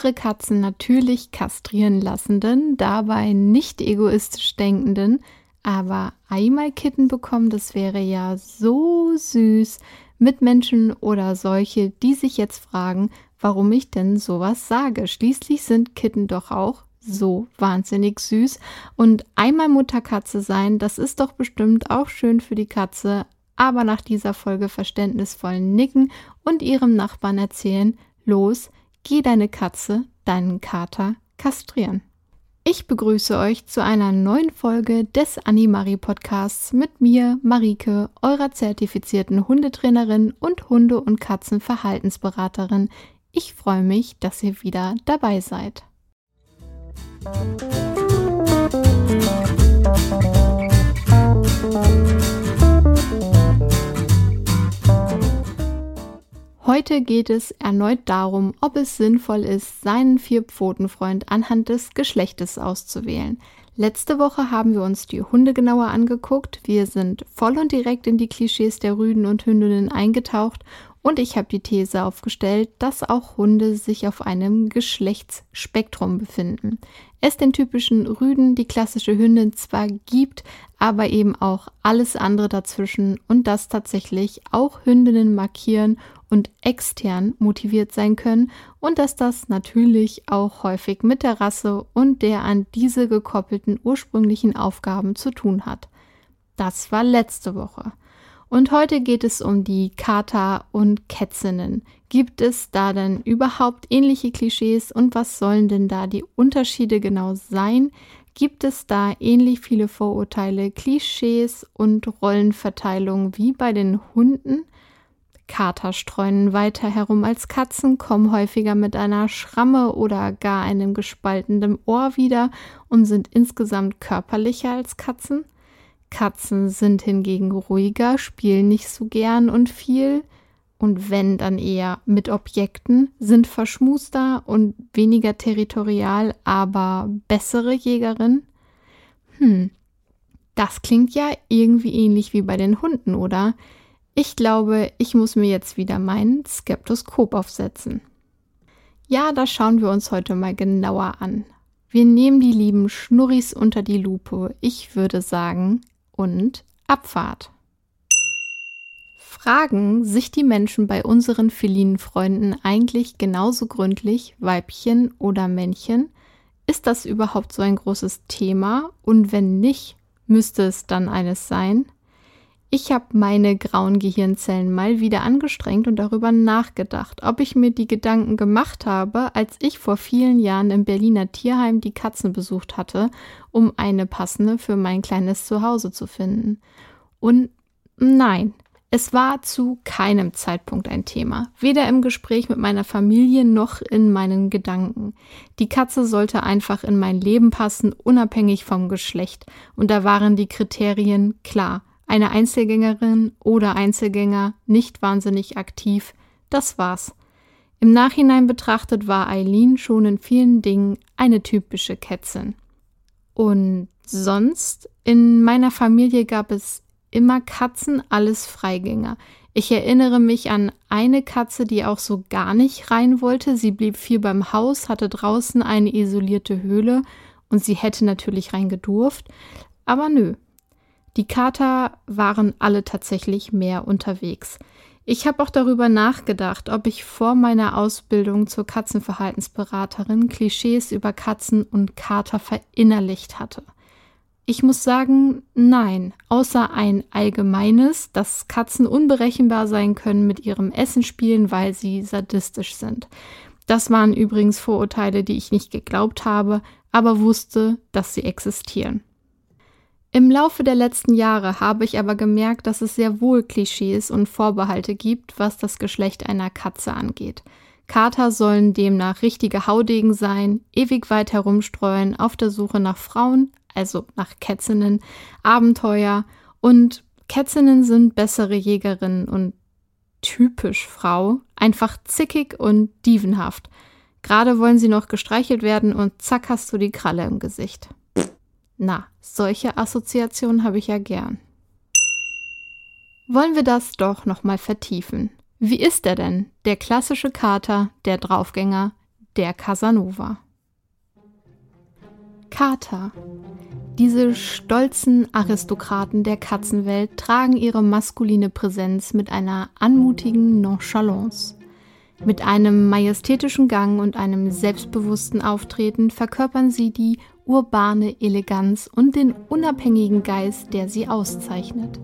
ihre Katzen natürlich kastrieren lassenden, dabei nicht egoistisch denkenden, aber einmal Kitten bekommen, das wäre ja so süß. Mitmenschen oder solche, die sich jetzt fragen, warum ich denn sowas sage. Schließlich sind Kitten doch auch so wahnsinnig süß. Und einmal Mutterkatze sein, das ist doch bestimmt auch schön für die Katze. Aber nach dieser Folge verständnisvollen Nicken und ihrem Nachbarn erzählen, los, geh deine Katze, deinen Kater kastrieren. Ich begrüße euch zu einer neuen Folge des Animari Podcasts mit mir, Marike, eurer zertifizierten Hundetrainerin und Hunde- und Katzenverhaltensberaterin. Ich freue mich, dass ihr wieder dabei seid. Heute geht es erneut darum, ob es sinnvoll ist, seinen Vierpfotenfreund anhand des Geschlechtes auszuwählen. Letzte Woche haben wir uns die Hunde genauer angeguckt. Wir sind voll und direkt in die Klischees der Rüden und Hündinnen eingetaucht und ich habe die These aufgestellt, dass auch Hunde sich auf einem Geschlechtsspektrum befinden. Es den typischen Rüden, die klassische Hündin zwar gibt, aber eben auch alles andere dazwischen und dass tatsächlich auch Hündinnen markieren und extern motiviert sein können und dass das natürlich auch häufig mit der Rasse und der an diese gekoppelten ursprünglichen Aufgaben zu tun hat. Das war letzte Woche. Und heute geht es um die Kater und Kätzinnen. Gibt es da denn überhaupt ähnliche Klischees und was sollen denn da die Unterschiede genau sein? Gibt es da ähnlich viele Vorurteile, Klischees und Rollenverteilung wie bei den Hunden? Kater streunen weiter herum als Katzen, kommen häufiger mit einer Schramme oder gar einem gespaltenen Ohr wieder und sind insgesamt körperlicher als Katzen. Katzen sind hingegen ruhiger, spielen nicht so gern und viel und wenn dann eher mit Objekten, sind verschmuster und weniger territorial, aber bessere Jägerin. Hm, das klingt ja irgendwie ähnlich wie bei den Hunden, oder? Ich glaube, ich muss mir jetzt wieder meinen Skeptoskop aufsetzen. Ja, das schauen wir uns heute mal genauer an. Wir nehmen die lieben Schnurris unter die Lupe, ich würde sagen, und Abfahrt. Fragen sich die Menschen bei unseren felinen Freunden eigentlich genauso gründlich, Weibchen oder Männchen? Ist das überhaupt so ein großes Thema? Und wenn nicht, müsste es dann eines sein? Ich habe meine grauen Gehirnzellen mal wieder angestrengt und darüber nachgedacht, ob ich mir die Gedanken gemacht habe, als ich vor vielen Jahren im Berliner Tierheim die Katzen besucht hatte, um eine passende für mein kleines Zuhause zu finden. Und nein, es war zu keinem Zeitpunkt ein Thema, weder im Gespräch mit meiner Familie noch in meinen Gedanken. Die Katze sollte einfach in mein Leben passen, unabhängig vom Geschlecht, und da waren die Kriterien klar eine Einzelgängerin oder Einzelgänger, nicht wahnsinnig aktiv, das war's. Im Nachhinein betrachtet war Eileen schon in vielen Dingen eine typische Kätzin. Und sonst, in meiner Familie gab es immer Katzen, alles Freigänger. Ich erinnere mich an eine Katze, die auch so gar nicht rein wollte. Sie blieb viel beim Haus, hatte draußen eine isolierte Höhle und sie hätte natürlich rein gedurft. Aber nö, die Kater waren alle tatsächlich mehr unterwegs. Ich habe auch darüber nachgedacht, ob ich vor meiner Ausbildung zur Katzenverhaltensberaterin Klischees über Katzen und Kater verinnerlicht hatte. Ich muss sagen, nein, außer ein allgemeines, dass Katzen unberechenbar sein können mit ihrem Essen spielen, weil sie sadistisch sind. Das waren übrigens Vorurteile, die ich nicht geglaubt habe, aber wusste, dass sie existieren. Im Laufe der letzten Jahre habe ich aber gemerkt, dass es sehr wohl Klischees und Vorbehalte gibt, was das Geschlecht einer Katze angeht. Kater sollen demnach richtige Haudegen sein, ewig weit herumstreuen, auf der Suche nach Frauen, also nach Kätzinnen, Abenteuer und Kätzinnen sind bessere Jägerinnen und typisch Frau, einfach zickig und dievenhaft. Gerade wollen sie noch gestreichelt werden und zack hast du die Kralle im Gesicht. Na, solche Assoziationen habe ich ja gern. Wollen wir das doch nochmal vertiefen. Wie ist er denn, der klassische Kater, der Draufgänger, der Casanova. Kater. Diese stolzen Aristokraten der Katzenwelt tragen ihre maskuline Präsenz mit einer anmutigen Nonchalance. Mit einem majestätischen Gang und einem selbstbewussten Auftreten verkörpern sie die urbane Eleganz und den unabhängigen Geist, der sie auszeichnet.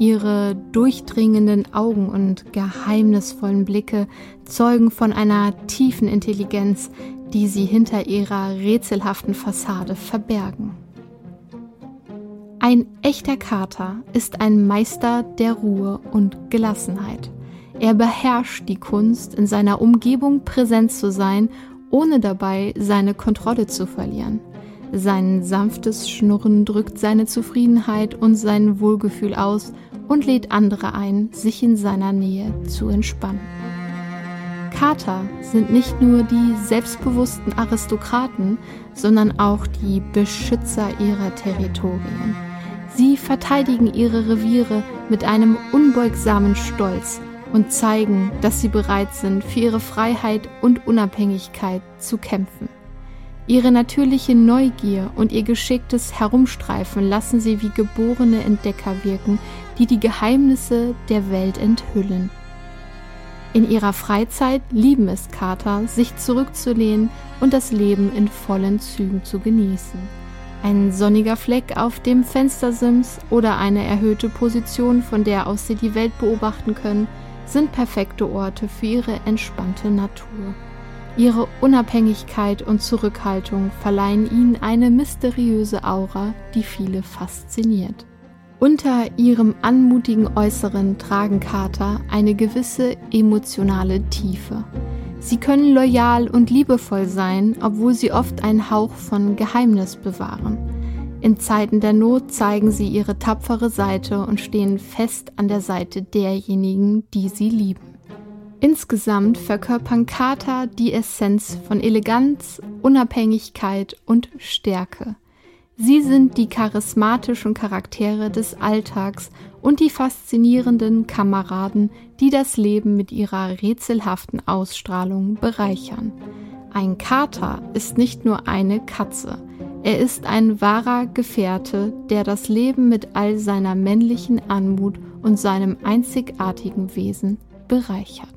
Ihre durchdringenden Augen und geheimnisvollen Blicke zeugen von einer tiefen Intelligenz, die sie hinter ihrer rätselhaften Fassade verbergen. Ein echter Kater ist ein Meister der Ruhe und Gelassenheit. Er beherrscht die Kunst, in seiner Umgebung präsent zu sein, ohne dabei seine Kontrolle zu verlieren. Sein sanftes Schnurren drückt seine Zufriedenheit und sein Wohlgefühl aus und lädt andere ein, sich in seiner Nähe zu entspannen. Kater sind nicht nur die selbstbewussten Aristokraten, sondern auch die Beschützer ihrer Territorien. Sie verteidigen ihre Reviere mit einem unbeugsamen Stolz und zeigen, dass sie bereit sind, für ihre Freiheit und Unabhängigkeit zu kämpfen. Ihre natürliche Neugier und ihr geschicktes Herumstreifen lassen sie wie geborene Entdecker wirken, die die Geheimnisse der Welt enthüllen. In ihrer Freizeit lieben es Kater, sich zurückzulehnen und das Leben in vollen Zügen zu genießen. Ein sonniger Fleck auf dem Fenstersims oder eine erhöhte Position, von der aus sie die Welt beobachten können, sind perfekte Orte für ihre entspannte Natur. Ihre Unabhängigkeit und Zurückhaltung verleihen ihnen eine mysteriöse Aura, die viele fasziniert. Unter ihrem anmutigen Äußeren tragen Kater eine gewisse emotionale Tiefe. Sie können loyal und liebevoll sein, obwohl sie oft einen Hauch von Geheimnis bewahren. In Zeiten der Not zeigen sie ihre tapfere Seite und stehen fest an der Seite derjenigen, die sie lieben. Insgesamt verkörpern Kater die Essenz von Eleganz, Unabhängigkeit und Stärke. Sie sind die charismatischen Charaktere des Alltags und die faszinierenden Kameraden, die das Leben mit ihrer rätselhaften Ausstrahlung bereichern. Ein Kater ist nicht nur eine Katze, er ist ein wahrer Gefährte, der das Leben mit all seiner männlichen Anmut und seinem einzigartigen Wesen bereichert.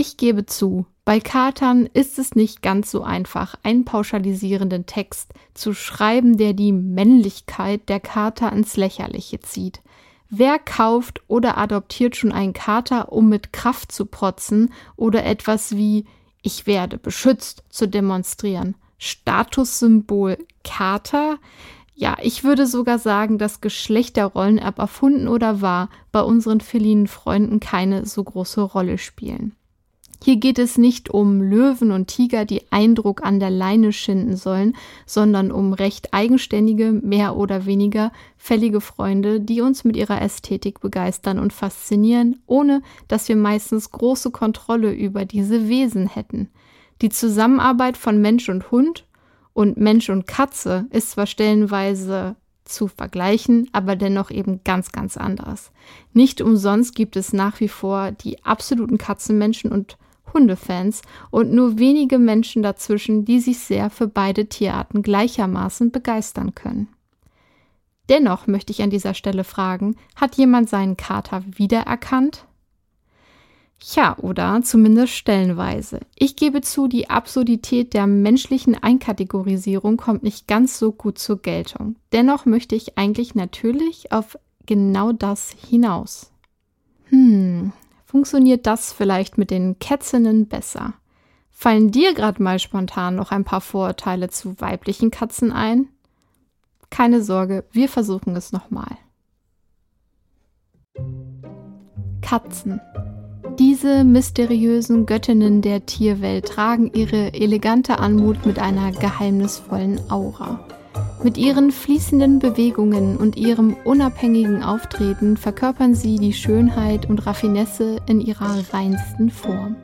Ich gebe zu, bei Katern ist es nicht ganz so einfach, einen pauschalisierenden Text zu schreiben, der die Männlichkeit der Kater ins Lächerliche zieht. Wer kauft oder adoptiert schon einen Kater, um mit Kraft zu protzen oder etwas wie ich werde beschützt zu demonstrieren? Statussymbol Kater? Ja, ich würde sogar sagen, dass Geschlechterrollen, ob erfunden oder wahr, bei unseren felinen Freunden keine so große Rolle spielen. Hier geht es nicht um Löwen und Tiger, die Eindruck an der Leine schinden sollen, sondern um recht eigenständige, mehr oder weniger fällige Freunde, die uns mit ihrer Ästhetik begeistern und faszinieren, ohne dass wir meistens große Kontrolle über diese Wesen hätten. Die Zusammenarbeit von Mensch und Hund und Mensch und Katze ist zwar stellenweise zu vergleichen, aber dennoch eben ganz, ganz anders. Nicht umsonst gibt es nach wie vor die absoluten Katzenmenschen und Hundefans und nur wenige Menschen dazwischen, die sich sehr für beide Tierarten gleichermaßen begeistern können. Dennoch möchte ich an dieser Stelle fragen, hat jemand seinen Kater wiedererkannt? Ja, oder zumindest stellenweise. Ich gebe zu, die Absurdität der menschlichen Einkategorisierung kommt nicht ganz so gut zur Geltung. Dennoch möchte ich eigentlich natürlich auf genau das hinaus. Hm, funktioniert das vielleicht mit den Kätzinnen besser. Fallen dir gerade mal spontan noch ein paar Vorurteile zu weiblichen Katzen ein? Keine Sorge, wir versuchen es nochmal. Katzen. Diese mysteriösen Göttinnen der Tierwelt tragen ihre elegante Anmut mit einer geheimnisvollen Aura. Mit ihren fließenden Bewegungen und ihrem unabhängigen Auftreten verkörpern sie die Schönheit und Raffinesse in ihrer reinsten Form.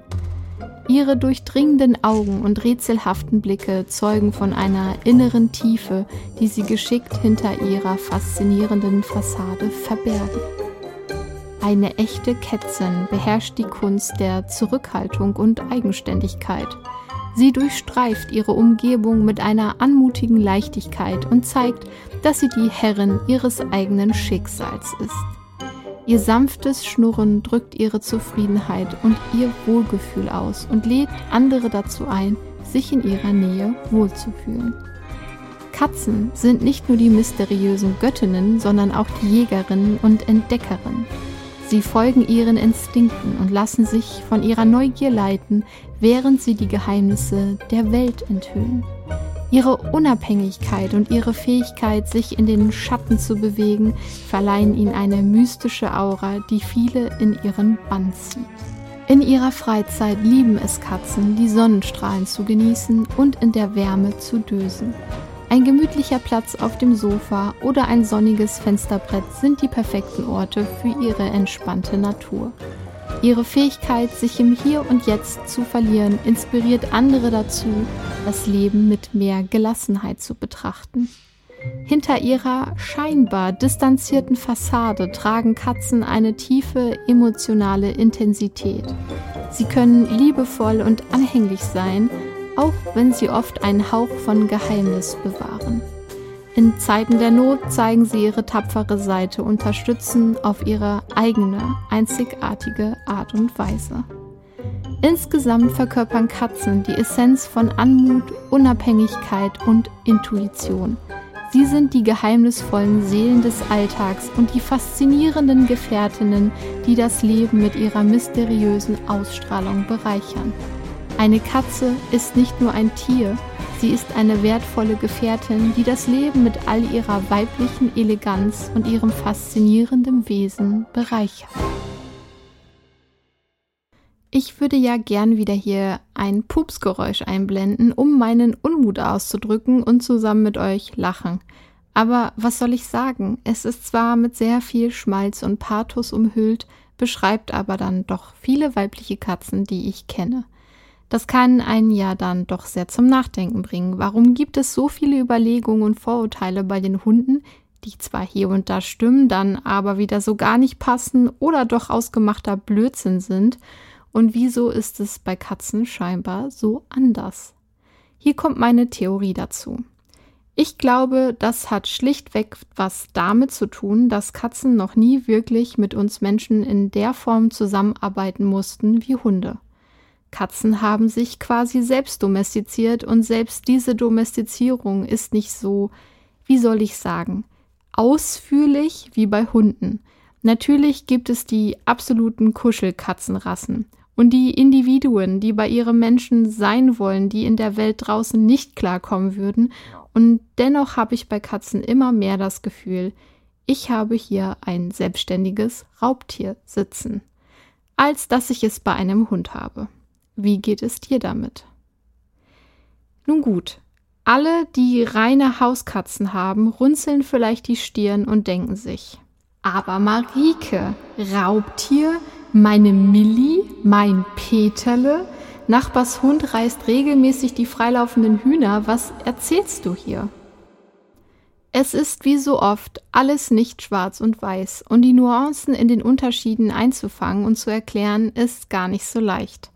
Ihre durchdringenden Augen und rätselhaften Blicke zeugen von einer inneren Tiefe, die sie geschickt hinter ihrer faszinierenden Fassade verbergen. Eine echte Kätzin beherrscht die Kunst der Zurückhaltung und Eigenständigkeit. Sie durchstreift ihre Umgebung mit einer anmutigen Leichtigkeit und zeigt, dass sie die Herrin ihres eigenen Schicksals ist. Ihr sanftes Schnurren drückt ihre Zufriedenheit und ihr Wohlgefühl aus und lädt andere dazu ein, sich in ihrer Nähe wohlzufühlen. Katzen sind nicht nur die mysteriösen Göttinnen, sondern auch die Jägerinnen und Entdeckerinnen. Sie folgen ihren Instinkten und lassen sich von ihrer Neugier leiten, während sie die Geheimnisse der Welt enthüllen. Ihre Unabhängigkeit und ihre Fähigkeit, sich in den Schatten zu bewegen, verleihen ihnen eine mystische Aura, die viele in ihren Bann zieht. In ihrer Freizeit lieben es Katzen, die Sonnenstrahlen zu genießen und in der Wärme zu dösen. Ein gemütlicher Platz auf dem Sofa oder ein sonniges Fensterbrett sind die perfekten Orte für ihre entspannte Natur. Ihre Fähigkeit, sich im Hier und Jetzt zu verlieren, inspiriert andere dazu, das Leben mit mehr Gelassenheit zu betrachten. Hinter ihrer scheinbar distanzierten Fassade tragen Katzen eine tiefe emotionale Intensität. Sie können liebevoll und anhänglich sein, auch wenn sie oft einen Hauch von Geheimnis bewahren. In Zeiten der Not zeigen sie ihre tapfere Seite, unterstützen auf ihre eigene, einzigartige Art und Weise. Insgesamt verkörpern Katzen die Essenz von Anmut, Unabhängigkeit und Intuition. Sie sind die geheimnisvollen Seelen des Alltags und die faszinierenden Gefährtinnen, die das Leben mit ihrer mysteriösen Ausstrahlung bereichern. Eine Katze ist nicht nur ein Tier, sie ist eine wertvolle Gefährtin, die das Leben mit all ihrer weiblichen Eleganz und ihrem faszinierenden Wesen bereichert. Ich würde ja gern wieder hier ein Pupsgeräusch einblenden, um meinen Unmut auszudrücken und zusammen mit euch lachen. Aber was soll ich sagen? Es ist zwar mit sehr viel Schmalz und Pathos umhüllt, beschreibt aber dann doch viele weibliche Katzen, die ich kenne. Das kann einen ja dann doch sehr zum Nachdenken bringen. Warum gibt es so viele Überlegungen und Vorurteile bei den Hunden, die zwar hier und da stimmen, dann aber wieder so gar nicht passen oder doch ausgemachter Blödsinn sind? Und wieso ist es bei Katzen scheinbar so anders? Hier kommt meine Theorie dazu. Ich glaube, das hat schlichtweg was damit zu tun, dass Katzen noch nie wirklich mit uns Menschen in der Form zusammenarbeiten mussten wie Hunde. Katzen haben sich quasi selbst domestiziert und selbst diese Domestizierung ist nicht so, wie soll ich sagen, ausführlich wie bei Hunden. Natürlich gibt es die absoluten Kuschelkatzenrassen und die Individuen, die bei ihrem Menschen sein wollen, die in der Welt draußen nicht klarkommen würden. Und dennoch habe ich bei Katzen immer mehr das Gefühl, ich habe hier ein selbstständiges Raubtier sitzen, als dass ich es bei einem Hund habe. Wie geht es dir damit? Nun gut, alle, die reine Hauskatzen haben, runzeln vielleicht die Stirn und denken sich, aber Marike, Raubtier, meine Milli, mein Peterle, Nachbars Hund reißt regelmäßig die freilaufenden Hühner, was erzählst du hier? Es ist wie so oft alles nicht schwarz und weiß und die Nuancen in den Unterschieden einzufangen und zu erklären ist gar nicht so leicht.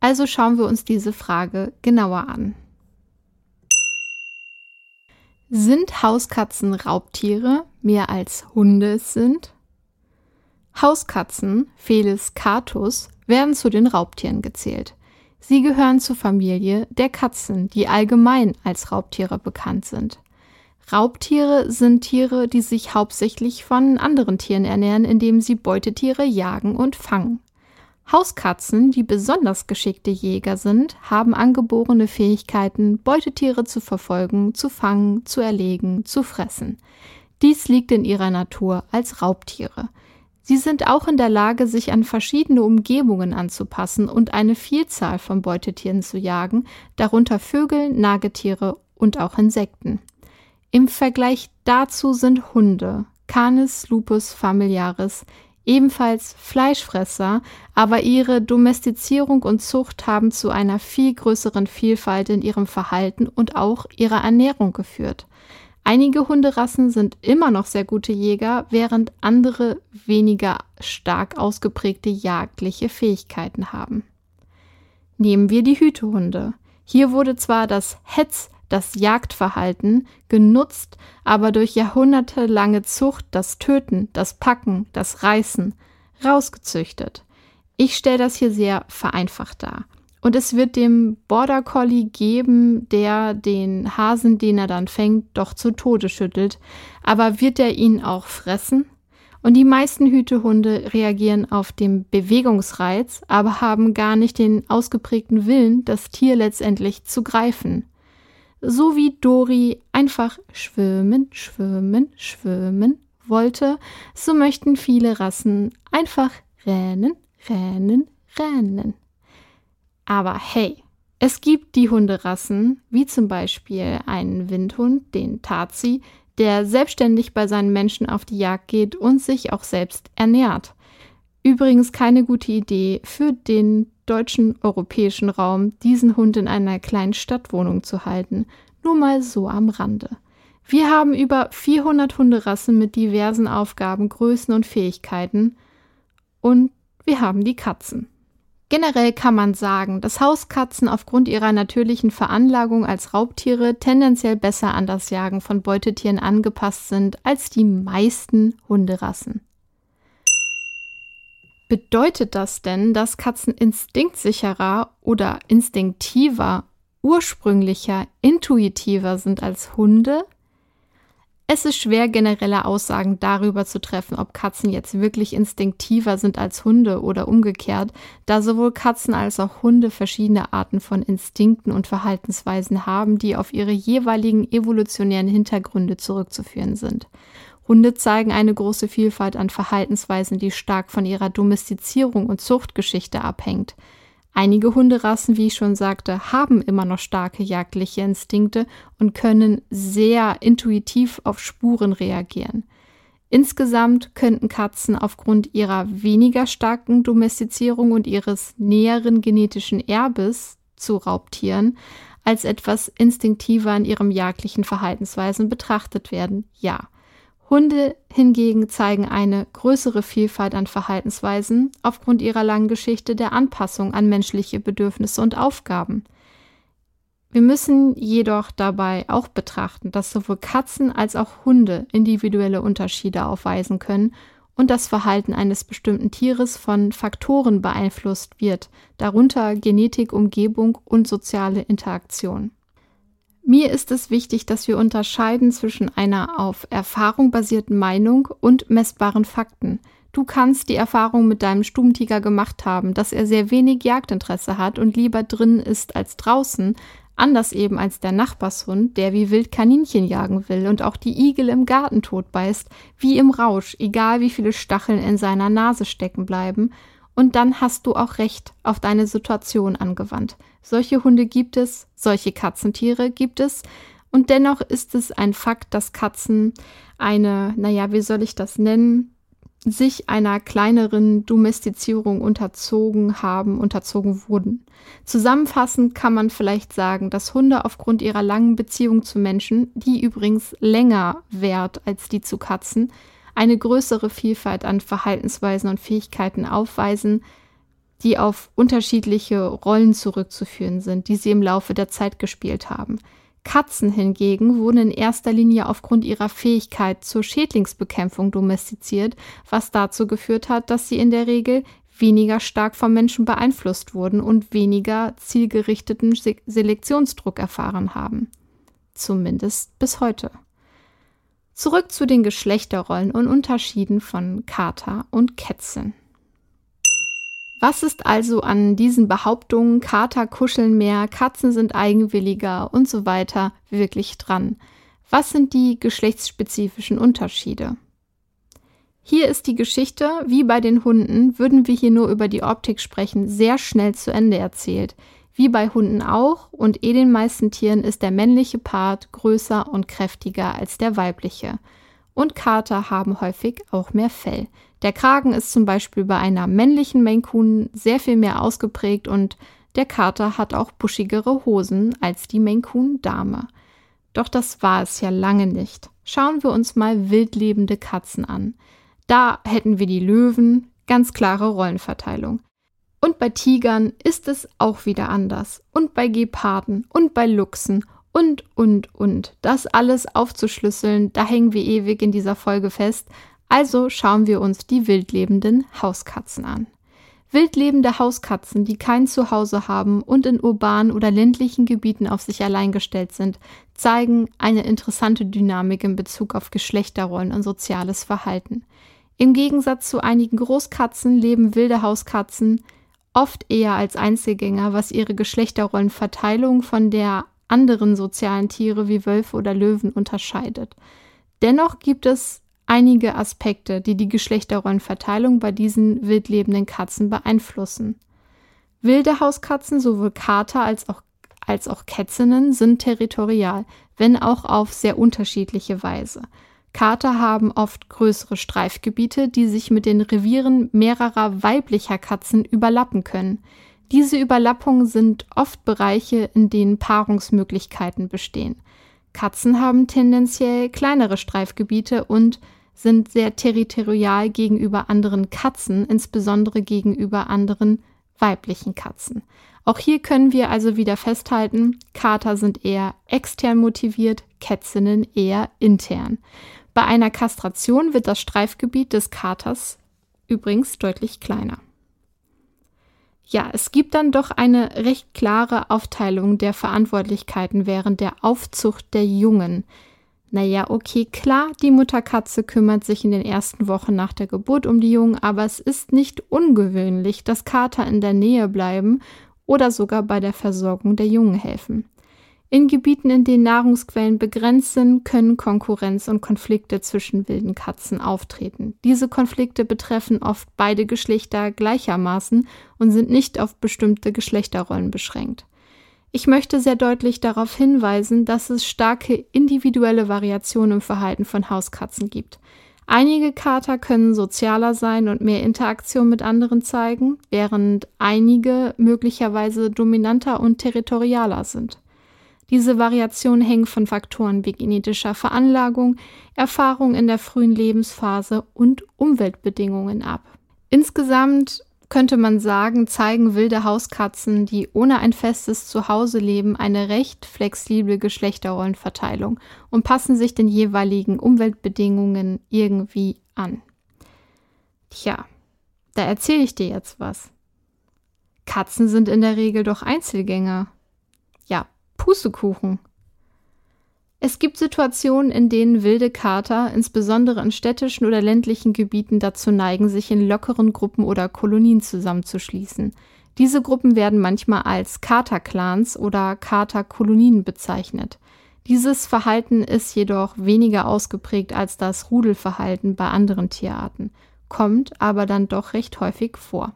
Also schauen wir uns diese Frage genauer an. Sind Hauskatzen Raubtiere mehr als Hunde es sind? Hauskatzen, Felis catus, werden zu den Raubtieren gezählt. Sie gehören zur Familie der Katzen, die allgemein als Raubtiere bekannt sind. Raubtiere sind Tiere, die sich hauptsächlich von anderen Tieren ernähren, indem sie Beutetiere jagen und fangen. Hauskatzen, die besonders geschickte Jäger sind, haben angeborene Fähigkeiten, Beutetiere zu verfolgen, zu fangen, zu erlegen, zu fressen. Dies liegt in ihrer Natur als Raubtiere. Sie sind auch in der Lage, sich an verschiedene Umgebungen anzupassen und eine Vielzahl von Beutetieren zu jagen, darunter Vögel, Nagetiere und auch Insekten. Im Vergleich dazu sind Hunde, Canis lupus familiaris, ebenfalls Fleischfresser, aber ihre Domestizierung und Zucht haben zu einer viel größeren Vielfalt in ihrem Verhalten und auch ihrer Ernährung geführt. Einige Hunderassen sind immer noch sehr gute Jäger, während andere weniger stark ausgeprägte jagdliche Fähigkeiten haben. Nehmen wir die Hütehunde. Hier wurde zwar das Hetz, das Jagdverhalten, genutzt, aber durch jahrhundertelange Zucht das Töten, das Packen, das Reißen rausgezüchtet. Ich stelle das hier sehr vereinfacht dar. Und es wird dem Border Collie geben, der den Hasen, den er dann fängt, doch zu Tode schüttelt. Aber wird er ihn auch fressen? Und die meisten Hütehunde reagieren auf den Bewegungsreiz, aber haben gar nicht den ausgeprägten Willen, das Tier letztendlich zu greifen. So wie Dori einfach schwimmen, schwimmen, schwimmen wollte, so möchten viele Rassen einfach rennen, rennen, rennen. Aber hey, es gibt die Hunderassen, wie zum Beispiel einen Windhund, den Tazi, der selbstständig bei seinen Menschen auf die Jagd geht und sich auch selbst ernährt. Übrigens keine gute Idee für den deutschen europäischen Raum, diesen Hund in einer kleinen Stadtwohnung zu halten. Nur mal so am Rande. Wir haben über 400 Hunderassen mit diversen Aufgaben, Größen und Fähigkeiten. Und wir haben die Katzen. Generell kann man sagen, dass Hauskatzen aufgrund ihrer natürlichen Veranlagung als Raubtiere tendenziell besser an das Jagen von Beutetieren angepasst sind als die meisten Hunderassen. Bedeutet das denn, dass Katzen instinktsicherer oder instinktiver, ursprünglicher, intuitiver sind als Hunde? Es ist schwer, generelle Aussagen darüber zu treffen, ob Katzen jetzt wirklich instinktiver sind als Hunde oder umgekehrt, da sowohl Katzen als auch Hunde verschiedene Arten von Instinkten und Verhaltensweisen haben, die auf ihre jeweiligen evolutionären Hintergründe zurückzuführen sind. Hunde zeigen eine große Vielfalt an Verhaltensweisen, die stark von ihrer Domestizierung und Zuchtgeschichte abhängt. Einige Hunderassen, wie ich schon sagte, haben immer noch starke jagdliche Instinkte und können sehr intuitiv auf Spuren reagieren. Insgesamt könnten Katzen aufgrund ihrer weniger starken Domestizierung und ihres näheren genetischen Erbes zu Raubtieren als etwas instinktiver in ihrem jagdlichen Verhaltensweisen betrachtet werden, ja. Hunde hingegen zeigen eine größere Vielfalt an Verhaltensweisen aufgrund ihrer langen Geschichte der Anpassung an menschliche Bedürfnisse und Aufgaben. Wir müssen jedoch dabei auch betrachten, dass sowohl Katzen als auch Hunde individuelle Unterschiede aufweisen können und das Verhalten eines bestimmten Tieres von Faktoren beeinflusst wird, darunter Genetik, Umgebung und soziale Interaktion. Mir ist es wichtig, dass wir unterscheiden zwischen einer auf Erfahrung basierten Meinung und messbaren Fakten. Du kannst die Erfahrung mit deinem Stummtiger gemacht haben, dass er sehr wenig Jagdinteresse hat und lieber drin ist als draußen, anders eben als der Nachbarshund, der wie wild Kaninchen jagen will und auch die Igel im Garten totbeißt, wie im Rausch, egal wie viele Stacheln in seiner Nase stecken bleiben und dann hast du auch Recht auf deine Situation angewandt. Solche Hunde gibt es, solche Katzentiere gibt es. Und dennoch ist es ein Fakt, dass Katzen eine, naja, wie soll ich das nennen, sich einer kleineren Domestizierung unterzogen haben, unterzogen wurden. Zusammenfassend kann man vielleicht sagen, dass Hunde aufgrund ihrer langen Beziehung zu Menschen, die übrigens länger währt als die zu Katzen, eine größere Vielfalt an Verhaltensweisen und Fähigkeiten aufweisen, die auf unterschiedliche Rollen zurückzuführen sind, die sie im Laufe der Zeit gespielt haben. Katzen hingegen wurden in erster Linie aufgrund ihrer Fähigkeit zur Schädlingsbekämpfung domestiziert, was dazu geführt hat, dass sie in der Regel weniger stark vom Menschen beeinflusst wurden und weniger zielgerichteten Selektionsdruck erfahren haben. Zumindest bis heute. Zurück zu den Geschlechterrollen und Unterschieden von Kater und Kätzchen. Was ist also an diesen Behauptungen, Kater kuscheln mehr, Katzen sind eigenwilliger und so weiter wirklich dran? Was sind die geschlechtsspezifischen Unterschiede? Hier ist die Geschichte, wie bei den Hunden, würden wir hier nur über die Optik sprechen, sehr schnell zu Ende erzählt. Wie bei Hunden auch und eh den meisten Tieren ist der männliche Part größer und kräftiger als der weibliche. Und Kater haben häufig auch mehr Fell. Der Kragen ist zum Beispiel bei einer männlichen Maine Coon sehr viel mehr ausgeprägt und der Kater hat auch buschigere Hosen als die Maine Coon Dame. Doch das war es ja lange nicht. Schauen wir uns mal wildlebende Katzen an. Da hätten wir die Löwen, ganz klare Rollenverteilung. Und bei Tigern ist es auch wieder anders. Und bei Geparden und bei Luchsen und, und, und. Das alles aufzuschlüsseln, da hängen wir ewig in dieser Folge fest. Also schauen wir uns die wildlebenden Hauskatzen an. Wildlebende Hauskatzen, die kein Zuhause haben und in urbanen oder ländlichen Gebieten auf sich allein gestellt sind, zeigen eine interessante Dynamik in Bezug auf Geschlechterrollen und soziales Verhalten. Im Gegensatz zu einigen Großkatzen leben wilde Hauskatzen oft eher als Einzelgänger, was ihre Geschlechterrollenverteilung von der anderen sozialen Tiere wie Wölfe oder Löwen unterscheidet. Dennoch gibt es einige Aspekte, die die Geschlechterrollenverteilung bei diesen wildlebenden Katzen beeinflussen. Wilde Hauskatzen, sowohl Kater als auch, als auch Kätzinnen, sind territorial, wenn auch auf sehr unterschiedliche Weise. Kater haben oft größere Streifgebiete, die sich mit den Revieren mehrerer weiblicher Katzen überlappen können. Diese Überlappungen sind oft Bereiche, in denen Paarungsmöglichkeiten bestehen. Katzen haben tendenziell kleinere Streifgebiete und sind sehr territorial gegenüber anderen Katzen, insbesondere gegenüber anderen weiblichen Katzen. Auch hier können wir also wieder festhalten, Kater sind eher extern motiviert, Kätzinnen eher intern. Bei einer Kastration wird das Streifgebiet des Katers übrigens deutlich kleiner. Ja, es gibt dann doch eine recht klare Aufteilung der Verantwortlichkeiten während der Aufzucht der Jungen. Naja, okay, klar, die Mutterkatze kümmert sich in den ersten Wochen nach der Geburt um die Jungen, aber es ist nicht ungewöhnlich, dass Kater in der Nähe bleiben oder sogar bei der Versorgung der Jungen helfen. In Gebieten, in denen Nahrungsquellen begrenzt sind, können Konkurrenz und Konflikte zwischen wilden Katzen auftreten. Diese Konflikte betreffen oft beide Geschlechter gleichermaßen und sind nicht auf bestimmte Geschlechterrollen beschränkt. Ich möchte sehr deutlich darauf hinweisen, dass es starke individuelle Variationen im Verhalten von Hauskatzen gibt. Einige Kater können sozialer sein und mehr Interaktion mit anderen zeigen, während einige möglicherweise dominanter und territorialer sind. Diese Variationen hängen von Faktoren wie genetischer Veranlagung, Erfahrung in der frühen Lebensphase und Umweltbedingungen ab. Insgesamt könnte man sagen, zeigen wilde Hauskatzen, die ohne ein festes Zuhause leben, eine recht flexible Geschlechterrollenverteilung und passen sich den jeweiligen Umweltbedingungen irgendwie an. Tja, da erzähle ich dir jetzt was. Katzen sind in der Regel doch Einzelgänger. Ja, Pustekuchen. Es gibt Situationen, in denen wilde Kater, insbesondere in städtischen oder ländlichen Gebieten, dazu neigen, sich in lockeren Gruppen oder Kolonien zusammenzuschließen. Diese Gruppen werden manchmal als Katerclans oder Katerkolonien bezeichnet. Dieses Verhalten ist jedoch weniger ausgeprägt als das Rudelverhalten bei anderen Tierarten, kommt aber dann doch recht häufig vor.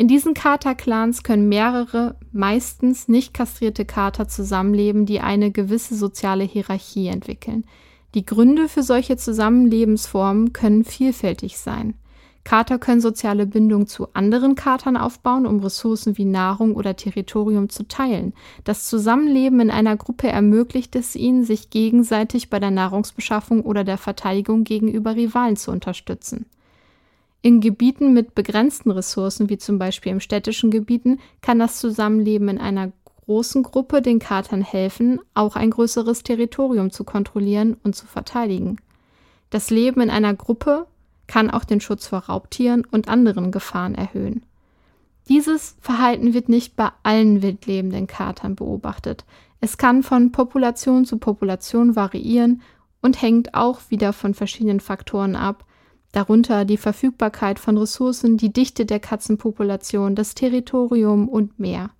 In diesen Kater-Clans können mehrere, meistens nicht kastrierte Kater zusammenleben, die eine gewisse soziale Hierarchie entwickeln. Die Gründe für solche Zusammenlebensformen können vielfältig sein. Kater können soziale Bindungen zu anderen Katern aufbauen, um Ressourcen wie Nahrung oder Territorium zu teilen. Das Zusammenleben in einer Gruppe ermöglicht es ihnen, sich gegenseitig bei der Nahrungsbeschaffung oder der Verteidigung gegenüber Rivalen zu unterstützen. In Gebieten mit begrenzten Ressourcen, wie zum Beispiel in städtischen Gebieten, kann das Zusammenleben in einer großen Gruppe den Katern helfen, auch ein größeres Territorium zu kontrollieren und zu verteidigen. Das Leben in einer Gruppe kann auch den Schutz vor Raubtieren und anderen Gefahren erhöhen. Dieses Verhalten wird nicht bei allen wildlebenden Katern beobachtet. Es kann von Population zu Population variieren und hängt auch wieder von verschiedenen Faktoren ab, darunter die Verfügbarkeit von Ressourcen, die Dichte der Katzenpopulation, das Territorium und mehr.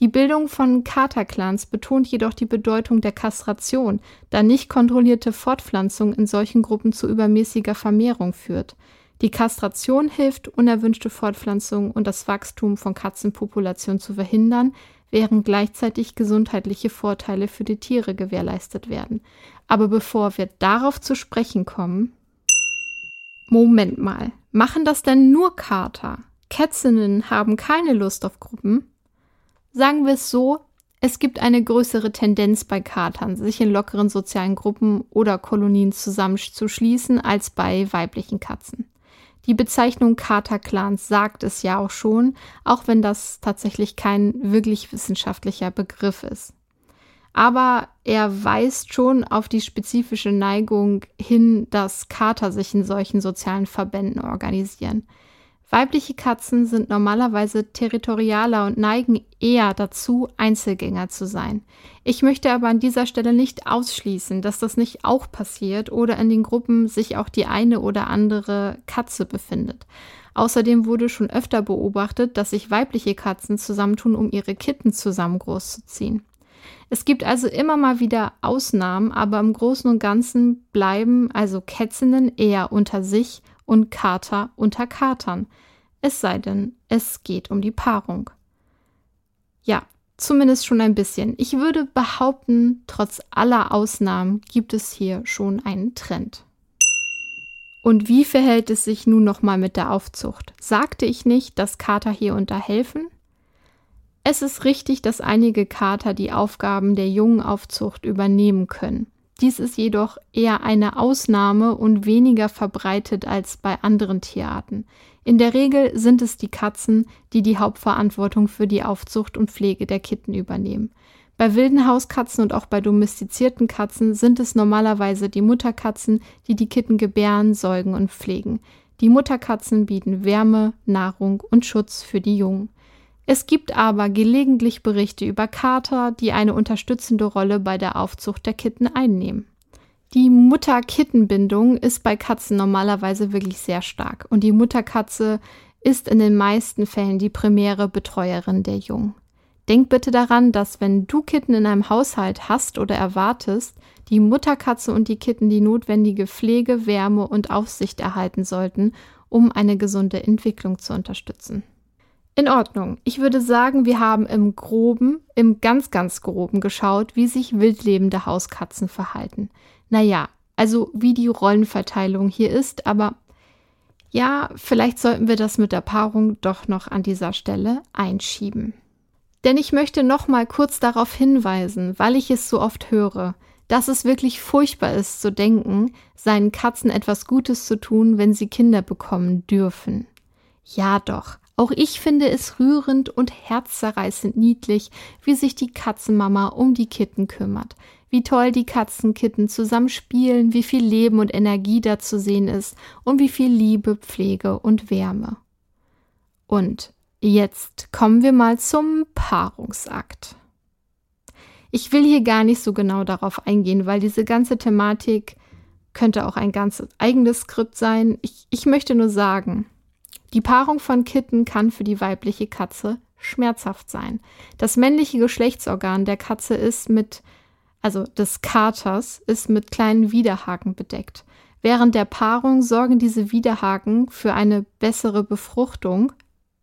Die Bildung von Katerclans betont jedoch die Bedeutung der Kastration, da nicht kontrollierte Fortpflanzung in solchen Gruppen zu übermäßiger Vermehrung führt. Die Kastration hilft, unerwünschte Fortpflanzung und das Wachstum von Katzenpopulationen zu verhindern, während gleichzeitig gesundheitliche Vorteile für die Tiere gewährleistet werden. Aber bevor wir darauf zu sprechen kommen, Moment mal, machen das denn nur Kater? Kätzinnen haben keine Lust auf Gruppen? Sagen wir es so, Es gibt eine größere Tendenz bei Katern, sich in lockeren sozialen Gruppen oder Kolonien zusammenzuschließen als bei weiblichen Katzen. Die Bezeichnung Katerclans sagt es ja auch schon, auch wenn das tatsächlich kein wirklich wissenschaftlicher Begriff ist. Aber er weist schon auf die spezifische Neigung hin, dass Kater sich in solchen sozialen Verbänden organisieren. Weibliche Katzen sind normalerweise territorialer und neigen eher dazu, Einzelgänger zu sein. Ich möchte aber an dieser Stelle nicht ausschließen, dass das nicht auch passiert oder in den Gruppen sich auch die eine oder andere Katze befindet. Außerdem wurde schon öfter beobachtet, dass sich weibliche Katzen zusammentun, um ihre Kitten zusammen großzuziehen. Es gibt also immer mal wieder Ausnahmen, aber im Großen und Ganzen bleiben also Kätzinnen eher unter sich und Kater unter Katern. Es sei denn, es geht um die Paarung. Ja, zumindest schon ein bisschen. Ich würde behaupten, trotz aller Ausnahmen gibt es hier schon einen Trend. Und wie verhält es sich nun nochmal mit der Aufzucht? Sagte ich nicht, dass Kater hier unterhelfen? Es ist richtig, dass einige Kater die Aufgaben der Jungenaufzucht übernehmen können. Dies ist jedoch eher eine Ausnahme und weniger verbreitet als bei anderen Tierarten. In der Regel sind es die Katzen, die die Hauptverantwortung für die Aufzucht und Pflege der Kitten übernehmen. Bei wilden Hauskatzen und auch bei domestizierten Katzen sind es normalerweise die Mutterkatzen, die die Kitten gebären, säugen und pflegen. Die Mutterkatzen bieten Wärme, Nahrung und Schutz für die Jungen. Es gibt aber gelegentlich Berichte über Kater, die eine unterstützende Rolle bei der Aufzucht der Kitten einnehmen. Die Mutter-Kitten-Bindung ist bei Katzen normalerweise wirklich sehr stark und die Mutterkatze ist in den meisten Fällen die primäre Betreuerin der Jungen. Denk bitte daran, dass wenn du Kitten in einem Haushalt hast oder erwartest, die Mutterkatze und die Kitten die notwendige Pflege, Wärme und Aufsicht erhalten sollten, um eine gesunde Entwicklung zu unterstützen. In Ordnung. Ich würde sagen, wir haben im groben, im ganz, ganz groben geschaut, wie sich wildlebende Hauskatzen verhalten. Naja, also wie die Rollenverteilung hier ist, aber ja, vielleicht sollten wir das mit der Paarung doch noch an dieser Stelle einschieben. Denn ich möchte noch mal kurz darauf hinweisen, weil ich es so oft höre, dass es wirklich furchtbar ist zu denken, seinen Katzen etwas Gutes zu tun, wenn sie Kinder bekommen dürfen. Ja doch, auch ich finde es rührend und herzzerreißend niedlich, wie sich die Katzenmama um die Kitten kümmert. Wie toll die Katzenkitten zusammen spielen, wie viel Leben und Energie da zu sehen ist und wie viel Liebe, Pflege und Wärme. Und jetzt kommen wir mal zum Paarungsakt. Ich will hier gar nicht so genau darauf eingehen, weil diese ganze Thematik könnte auch ein ganz eigenes Skript sein. Ich, ich möchte nur sagen, die Paarung von Kitten kann für die weibliche Katze schmerzhaft sein. Das männliche Geschlechtsorgan der Katze ist mit, also des Katers, ist mit kleinen Widerhaken bedeckt. Während der Paarung sorgen diese Widerhaken für eine bessere Befruchtung,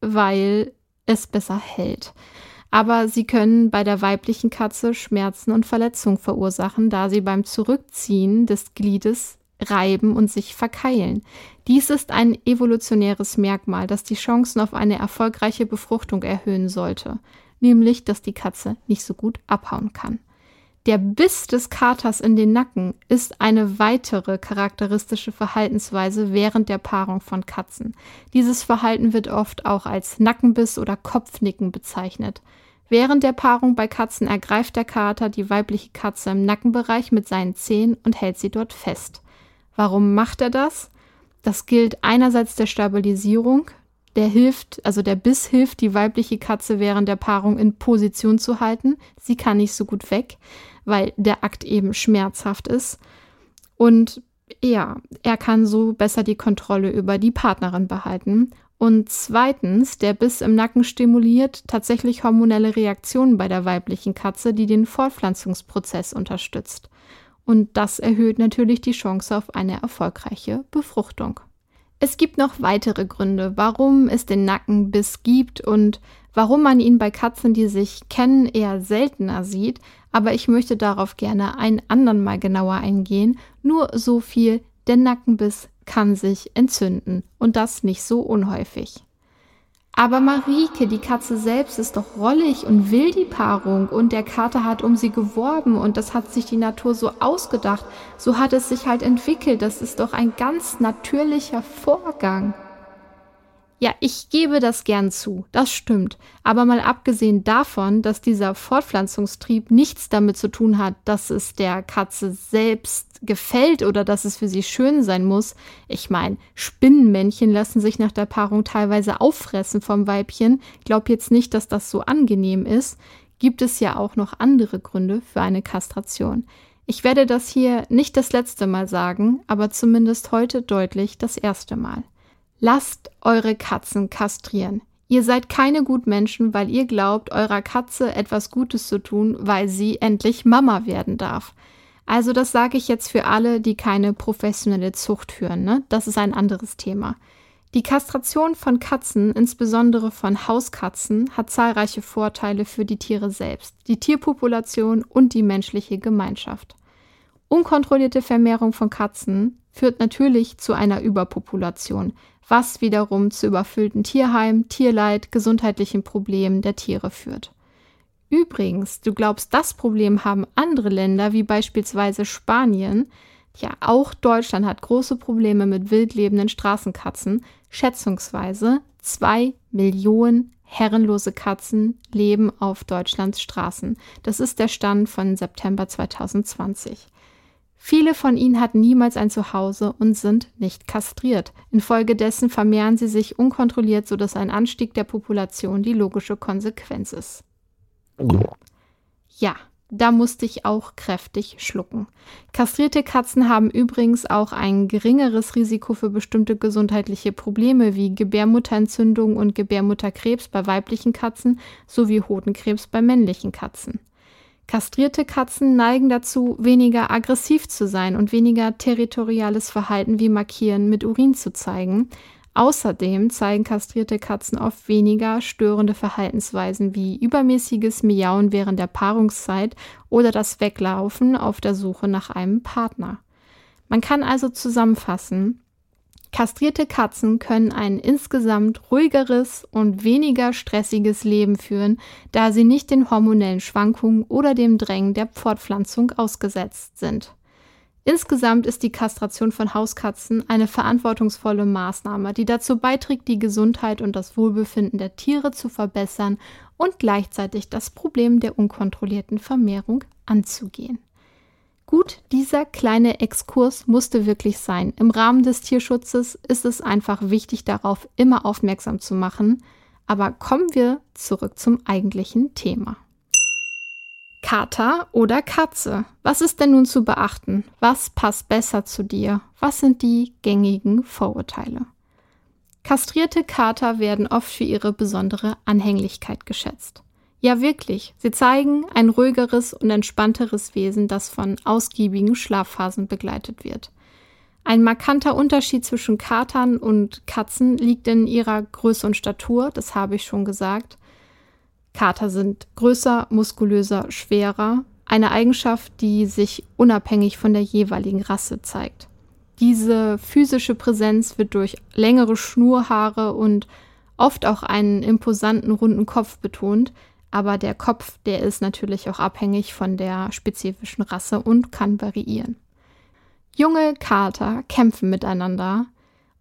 weil es besser hält. Aber sie können bei der weiblichen Katze Schmerzen und Verletzungen verursachen, da sie beim Zurückziehen des Gliedes reiben und sich verkeilen. Dies ist ein evolutionäres Merkmal, das die Chancen auf eine erfolgreiche Befruchtung erhöhen sollte, nämlich dass die Katze nicht so gut abhauen kann. Der Biss des Katers in den Nacken ist eine weitere charakteristische Verhaltensweise während der Paarung von Katzen. Dieses Verhalten wird oft auch als Nackenbiss oder Kopfnicken bezeichnet. Während der Paarung bei Katzen ergreift der Kater die weibliche Katze im Nackenbereich mit seinen Zehen und hält sie dort fest. Warum macht er das? Das gilt einerseits der Stabilisierung, der hilft, also der Biss hilft, die weibliche Katze während der Paarung in Position zu halten. Sie kann nicht so gut weg, weil der Akt eben schmerzhaft ist. Und ja, er kann so besser die Kontrolle über die Partnerin behalten. Und zweitens, der Biss im Nacken stimuliert tatsächlich hormonelle Reaktionen bei der weiblichen Katze, die den Fortpflanzungsprozess unterstützt. Und das erhöht natürlich die Chance auf eine erfolgreiche Befruchtung. Es gibt noch weitere Gründe, warum es den Nackenbiss gibt und warum man ihn bei Katzen, die sich kennen, eher seltener sieht, aber ich möchte darauf gerne ein andern Mal genauer eingehen. Nur so viel, der Nackenbiss kann sich entzünden und das nicht so unhäufig. Aber Marike, die Katze selbst, ist doch rollig und will die Paarung und der Kater hat um sie geworben und das hat sich die Natur so ausgedacht. So hat es sich halt entwickelt. Das ist doch ein ganz natürlicher Vorgang. Ja, ich gebe das gern zu, das stimmt. Aber mal abgesehen davon, dass dieser Fortpflanzungstrieb nichts damit zu tun hat, dass es der Katze selbst gefällt oder dass es für sie schön sein muss. Ich meine, Spinnenmännchen lassen sich nach der Paarung teilweise auffressen vom Weibchen. Glaub jetzt nicht, dass das so angenehm ist. Gibt es ja auch noch andere Gründe für eine Kastration. Ich werde das hier nicht das letzte Mal sagen, aber zumindest heute deutlich das erste Mal. Lasst eure Katzen kastrieren. Ihr seid keine Gutmenschen, weil ihr glaubt, eurer Katze etwas Gutes zu tun, weil sie endlich Mama werden darf. Also das sage ich jetzt für alle, die keine professionelle Zucht führen. Ne? Das ist ein anderes Thema. Die Kastration von Katzen, insbesondere von Hauskatzen, hat zahlreiche Vorteile für die Tiere selbst, die Tierpopulation und die menschliche Gemeinschaft. Unkontrollierte Vermehrung von Katzen führt natürlich zu einer Überpopulation, was wiederum zu überfüllten Tierheimen, Tierleid, gesundheitlichen Problemen der Tiere führt. Übrigens, du glaubst, das Problem haben andere Länder wie beispielsweise Spanien. Ja, auch Deutschland hat große Probleme mit wild lebenden Straßenkatzen. Schätzungsweise zwei Millionen herrenlose Katzen leben auf Deutschlands Straßen. Das ist der Stand von September 2020. Viele von ihnen hatten niemals ein Zuhause und sind nicht kastriert. Infolgedessen vermehren sie sich unkontrolliert, sodass ein Anstieg der Population die logische Konsequenz ist. Ja, da musste ich auch kräftig schlucken. Kastrierte Katzen haben übrigens auch ein geringeres Risiko für bestimmte gesundheitliche Probleme wie Gebärmutterentzündung und Gebärmutterkrebs bei weiblichen Katzen sowie Hodenkrebs bei männlichen Katzen. Kastrierte Katzen neigen dazu, weniger aggressiv zu sein und weniger territoriales Verhalten wie Markieren mit Urin zu zeigen. Außerdem zeigen kastrierte Katzen oft weniger störende Verhaltensweisen wie übermäßiges Miauen während der Paarungszeit oder das Weglaufen auf der Suche nach einem Partner. Man kann also zusammenfassen, Kastrierte Katzen können ein insgesamt ruhigeres und weniger stressiges Leben führen, da sie nicht den hormonellen Schwankungen oder dem Drängen der Fortpflanzung ausgesetzt sind. Insgesamt ist die Kastration von Hauskatzen eine verantwortungsvolle Maßnahme, die dazu beiträgt, die Gesundheit und das Wohlbefinden der Tiere zu verbessern und gleichzeitig das Problem der unkontrollierten Vermehrung anzugehen. Gut, dieser kleine Exkurs musste wirklich sein. Im Rahmen des Tierschutzes ist es einfach wichtig, darauf immer aufmerksam zu machen. Aber kommen wir zurück zum eigentlichen Thema. Kater oder Katze? Was ist denn nun zu beachten? Was passt besser zu dir? Was sind die gängigen Vorurteile? Kastrierte Kater werden oft für ihre besondere Anhänglichkeit geschätzt. Ja, wirklich. Sie zeigen ein ruhigeres und entspannteres Wesen, das von ausgiebigen Schlafphasen begleitet wird. Ein markanter Unterschied zwischen Katern und Katzen liegt in ihrer Größe und Statur, das habe ich schon gesagt. Kater sind größer, muskulöser, schwerer, eine Eigenschaft, die sich unabhängig von der jeweiligen Rasse zeigt. Diese physische Präsenz wird durch längere Schnurhaare und oft auch einen imposanten runden Kopf betont, aber der Kopf, der ist natürlich auch abhängig von der spezifischen Rasse und kann variieren. Junge Kater kämpfen miteinander,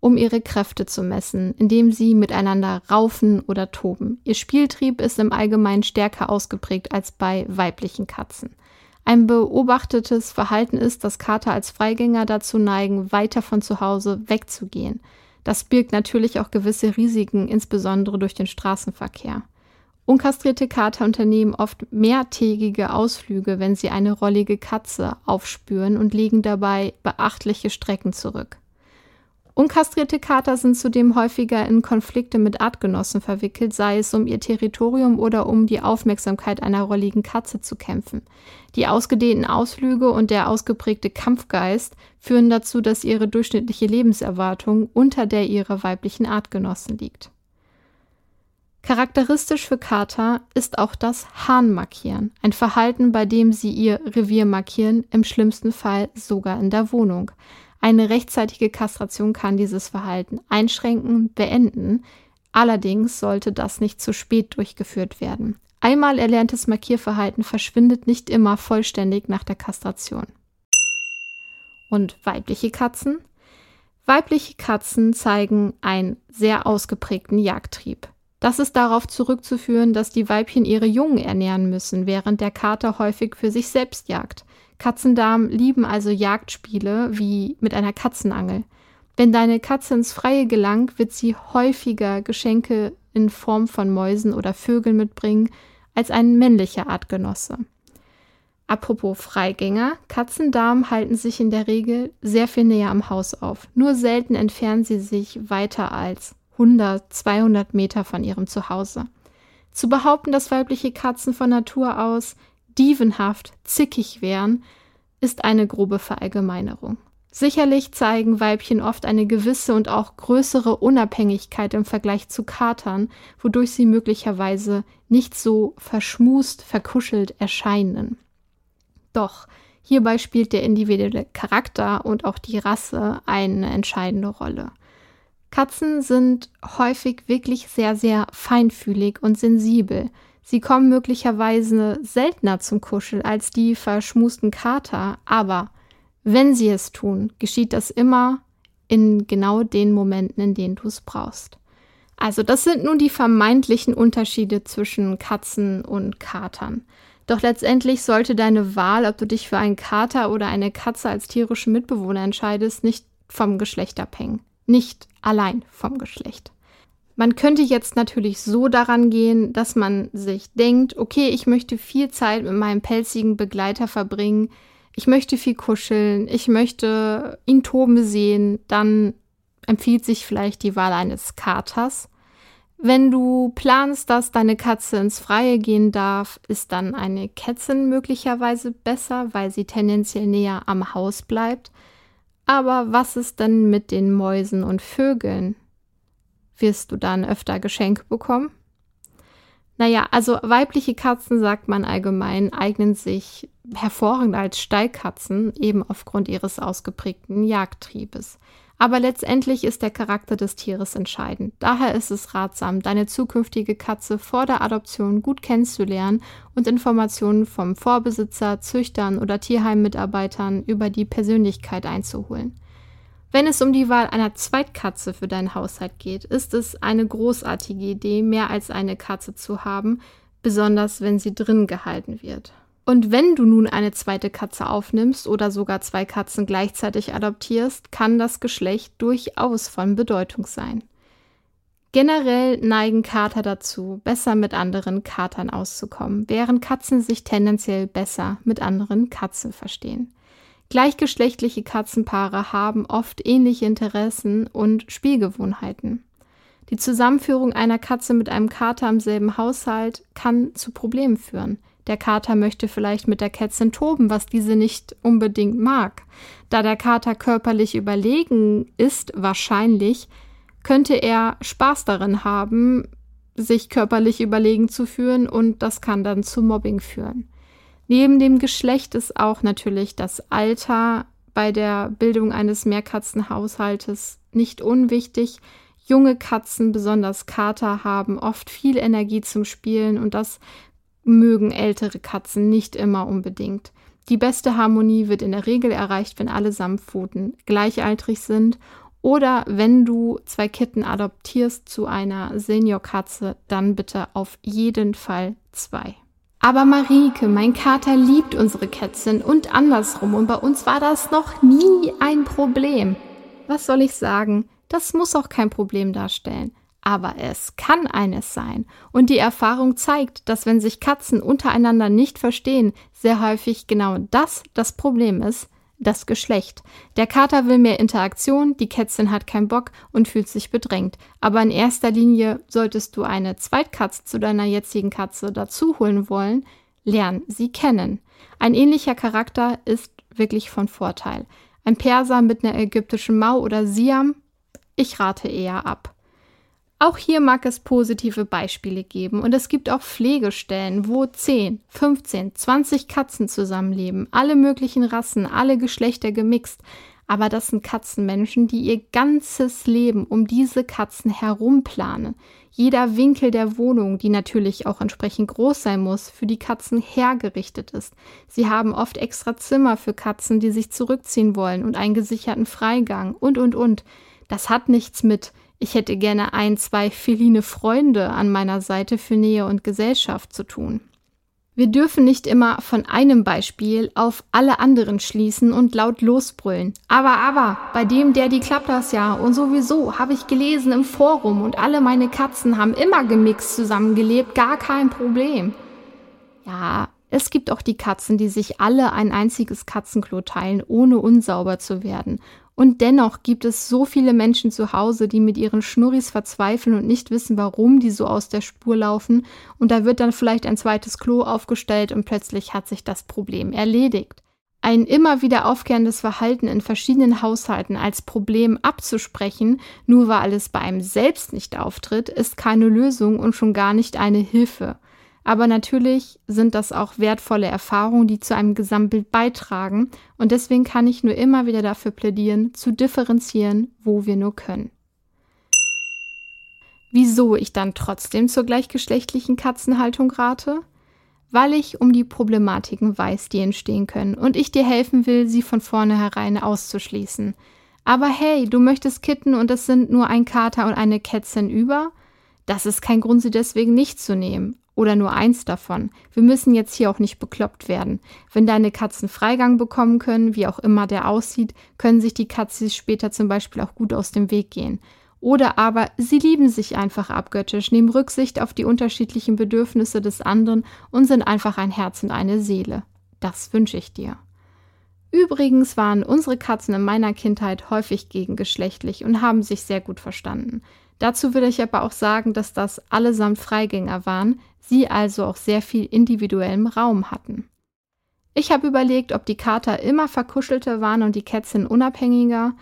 um ihre Kräfte zu messen, indem sie miteinander raufen oder toben. Ihr Spieltrieb ist im Allgemeinen stärker ausgeprägt als bei weiblichen Katzen. Ein beobachtetes Verhalten ist, dass Kater als Freigänger dazu neigen, weiter von zu Hause wegzugehen. Das birgt natürlich auch gewisse Risiken, insbesondere durch den Straßenverkehr. Unkastrierte Kater unternehmen oft mehrtägige Ausflüge, wenn sie eine rollige Katze aufspüren und legen dabei beachtliche Strecken zurück. Unkastrierte Kater sind zudem häufiger in Konflikte mit Artgenossen verwickelt, sei es um ihr Territorium oder um die Aufmerksamkeit einer rolligen Katze zu kämpfen. Die ausgedehnten Ausflüge und der ausgeprägte Kampfgeist führen dazu, dass ihre durchschnittliche Lebenserwartung unter der ihrer weiblichen Artgenossen liegt. Charakteristisch für Kater ist auch das Hahnmarkieren, ein Verhalten, bei dem sie ihr Revier markieren, im schlimmsten Fall sogar in der Wohnung. Eine rechtzeitige Kastration kann dieses Verhalten einschränken, beenden, Allerdings sollte das nicht zu spät durchgeführt werden. Einmal erlerntes Markierverhalten verschwindet nicht immer vollständig nach der Kastration. Und weibliche Katzen? Weibliche Katzen zeigen einen sehr ausgeprägten Jagdtrieb. Das ist darauf zurückzuführen, dass die Weibchen ihre Jungen ernähren müssen, während der Kater häufig für sich selbst jagt. Katzendamen lieben also Jagdspiele wie mit einer Katzenangel. Wenn deine Katze ins Freie gelangt, wird sie häufiger Geschenke in Form von Mäusen oder Vögeln mitbringen als ein männlicher Artgenosse. Apropos Freigänger, Katzendamen halten sich in der Regel sehr viel näher am Haus auf. Nur selten entfernen sie sich weiter als 100, 200 Meter von ihrem Zuhause. Zu behaupten, dass weibliche Katzen von Natur aus dievenhaft, zickig wären, ist eine grobe Verallgemeinerung. Sicherlich zeigen Weibchen oft eine gewisse und auch größere Unabhängigkeit im Vergleich zu Katern, wodurch sie möglicherweise nicht so verschmust, verkuschelt erscheinen. Doch hierbei spielt der individuelle Charakter und auch die Rasse eine entscheidende Rolle. Katzen sind häufig wirklich sehr, sehr feinfühlig und sensibel. Sie kommen möglicherweise seltener zum Kuschel als die verschmusten Kater, aber wenn sie es tun, geschieht das immer in genau den Momenten, in denen du es brauchst. Also das sind nun die vermeintlichen Unterschiede zwischen Katzen und Katern. Doch letztendlich sollte deine Wahl, ob du dich für einen Kater oder eine Katze als tierischen Mitbewohner entscheidest, nicht vom Geschlecht abhängen nicht allein vom Geschlecht. Man könnte jetzt natürlich so daran gehen, dass man sich denkt, okay, ich möchte viel Zeit mit meinem pelzigen Begleiter verbringen, ich möchte viel kuscheln, ich möchte ihn toben sehen, dann empfiehlt sich vielleicht die Wahl eines Katers. Wenn du planst, dass deine Katze ins Freie gehen darf, ist dann eine Kätzin möglicherweise besser, weil sie tendenziell näher am Haus bleibt. Aber was ist denn mit den Mäusen und Vögeln? Wirst du dann öfter Geschenke bekommen? Naja, also weibliche Katzen, sagt man allgemein, eignen sich hervorragend als Stallkatzen, eben aufgrund ihres ausgeprägten Jagdtriebes. Aber letztendlich ist der Charakter des Tieres entscheidend. Daher ist es ratsam, deine zukünftige Katze vor der Adoption gut kennenzulernen und Informationen vom Vorbesitzer, Züchtern oder Tierheimmitarbeitern über die Persönlichkeit einzuholen. Wenn es um die Wahl einer Zweitkatze für deinen Haushalt geht, ist es eine großartige Idee, mehr als eine Katze zu haben, besonders wenn sie drin gehalten wird. Und wenn du nun eine zweite Katze aufnimmst oder sogar zwei Katzen gleichzeitig adoptierst, kann das Geschlecht durchaus von Bedeutung sein. Generell neigen Kater dazu, besser mit anderen Katern auszukommen, während Katzen sich tendenziell besser mit anderen Katzen verstehen. Gleichgeschlechtliche Katzenpaare haben oft ähnliche Interessen und Spielgewohnheiten. Die Zusammenführung einer Katze mit einem Kater im selben Haushalt kann zu Problemen führen, der Kater möchte vielleicht mit der Kätzin toben, was diese nicht unbedingt mag. Da der Kater körperlich überlegen ist, wahrscheinlich, könnte er Spaß darin haben, sich körperlich überlegen zu führen und das kann dann zu Mobbing führen. Neben dem Geschlecht ist auch natürlich das Alter bei der Bildung eines Mehrkatzenhaushaltes nicht unwichtig. Junge Katzen, besonders Kater, haben oft viel Energie zum Spielen und das mögen ältere Katzen nicht immer unbedingt. Die beste Harmonie wird in der Regel erreicht, wenn alle Samtpfoten gleichaltrig sind oder wenn du zwei Kitten adoptierst zu einer Seniorkatze, dann bitte auf jeden Fall zwei. Aber Marike, mein Kater liebt unsere Kätzchen und andersrum und bei uns war das noch nie ein Problem. Was soll ich sagen? Das muss auch kein Problem darstellen aber es kann eines sein. Und die Erfahrung zeigt, dass wenn sich Katzen untereinander nicht verstehen, sehr häufig genau das das Problem ist, das Geschlecht. Der Kater will mehr Interaktion, die Kätzin hat keinen Bock und fühlt sich bedrängt. Aber in erster Linie solltest du eine Zweitkatze zu deiner jetzigen Katze dazu holen wollen, lern sie kennen. Ein ähnlicher Charakter ist wirklich von Vorteil. Ein Perser mit einer ägyptischen Mau oder Siam, ich rate eher ab. Auch hier mag es positive Beispiele geben und es gibt auch Pflegestellen, wo 10, 15, 20 Katzen zusammenleben, alle möglichen Rassen, alle Geschlechter gemixt. Aber das sind Katzenmenschen, die ihr ganzes Leben um diese Katzen herum planen. Jeder Winkel der Wohnung, die natürlich auch entsprechend groß sein muss, für die Katzen hergerichtet ist. Sie haben oft extra Zimmer für Katzen, die sich zurückziehen wollen und einen gesicherten Freigang und, und, und. Das hat nichts mit, ich hätte gerne ein, zwei feline Freunde an meiner Seite für Nähe und Gesellschaft zu tun. Wir dürfen nicht immer von einem Beispiel auf alle anderen schließen und laut losbrüllen. Aber, aber, bei dem, der die klappt das ja. Und sowieso habe ich gelesen im Forum und alle meine Katzen haben immer gemixt zusammengelebt, gar kein Problem. Ja, es gibt auch die Katzen, die sich alle ein einziges Katzenklo teilen, ohne unsauber zu werden. Und dennoch gibt es so viele Menschen zu Hause, die mit ihren Schnurris verzweifeln und nicht wissen, warum die so aus der Spur laufen. Und da wird dann vielleicht ein zweites Klo aufgestellt und plötzlich hat sich das Problem erledigt. Ein immer wieder aufkehrendes Verhalten in verschiedenen Haushalten als Problem abzusprechen, nur weil es bei einem selbst nicht auftritt, ist keine Lösung und schon gar nicht eine Hilfe. Aber natürlich sind das auch wertvolle Erfahrungen, die zu einem Gesamtbild beitragen. Und deswegen kann ich nur immer wieder dafür plädieren, zu differenzieren, wo wir nur können. Wieso ich dann trotzdem zur gleichgeschlechtlichen Katzenhaltung rate? Weil ich um die Problematiken weiß, die entstehen können und ich dir helfen will, sie von vornherein auszuschließen. Aber hey, du möchtest kitten und es sind nur ein Kater und eine Kätzchen über? Das ist kein Grund, sie deswegen nicht zu nehmen oder nur eins davon. Wir müssen jetzt hier auch nicht bekloppt werden. Wenn deine Katzen Freigang bekommen können, wie auch immer der aussieht, können sich die Katzen später zum Beispiel auch gut aus dem Weg gehen. Oder aber sie lieben sich einfach abgöttisch, nehmen Rücksicht auf die unterschiedlichen Bedürfnisse des anderen und sind einfach ein Herz und eine Seele. Das wünsche ich dir. Übrigens waren unsere Katzen in meiner Kindheit häufig gegengeschlechtlich und haben sich sehr gut verstanden. Dazu will ich aber auch sagen, dass das allesamt Freigänger waren, sie also auch sehr viel individuellem Raum hatten. Ich habe überlegt, ob die Kater immer verkuschelte waren und die Kätzchen unabhängiger.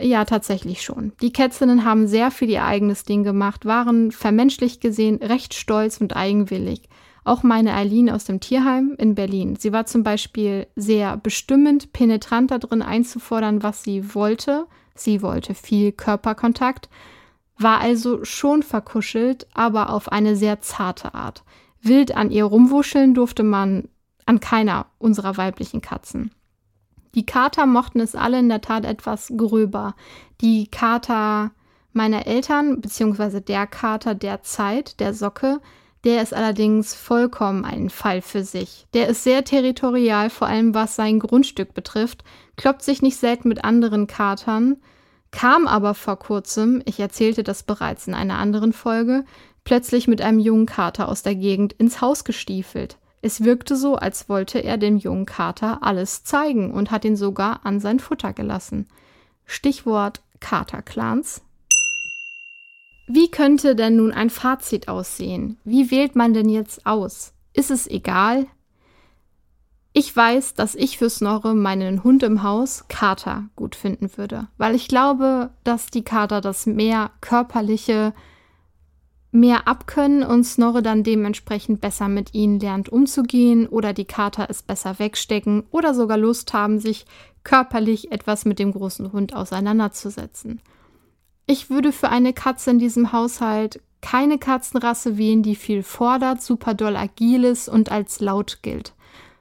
Ja, tatsächlich schon. Die Kätzinnen haben sehr viel ihr eigenes Ding gemacht, waren vermenschlich gesehen recht stolz und eigenwillig. Auch meine Eileen aus dem Tierheim in Berlin. Sie war zum Beispiel sehr bestimmend, penetrant darin einzufordern, was sie wollte. Sie wollte viel Körperkontakt war also schon verkuschelt, aber auf eine sehr zarte Art. Wild an ihr rumwuscheln durfte man an keiner unserer weiblichen Katzen. Die Kater mochten es alle in der Tat etwas gröber. Die Kater meiner Eltern, beziehungsweise der Kater der Zeit, der Socke, der ist allerdings vollkommen ein Fall für sich. Der ist sehr territorial, vor allem was sein Grundstück betrifft, kloppt sich nicht selten mit anderen Katern, kam aber vor kurzem, ich erzählte das bereits in einer anderen Folge, plötzlich mit einem jungen Kater aus der Gegend ins Haus gestiefelt. Es wirkte so, als wollte er dem jungen Kater alles zeigen und hat ihn sogar an sein Futter gelassen. Stichwort Katerclans. Wie könnte denn nun ein Fazit aussehen? Wie wählt man denn jetzt aus? Ist es egal? Ich weiß, dass ich für Snorre meinen Hund im Haus, Kater, gut finden würde, weil ich glaube, dass die Kater das mehr körperliche mehr abkönnen und Snorre dann dementsprechend besser mit ihnen lernt umzugehen oder die Kater es besser wegstecken oder sogar Lust haben, sich körperlich etwas mit dem großen Hund auseinanderzusetzen. Ich würde für eine Katze in diesem Haushalt keine Katzenrasse wählen, die viel fordert, super doll agil ist und als laut gilt.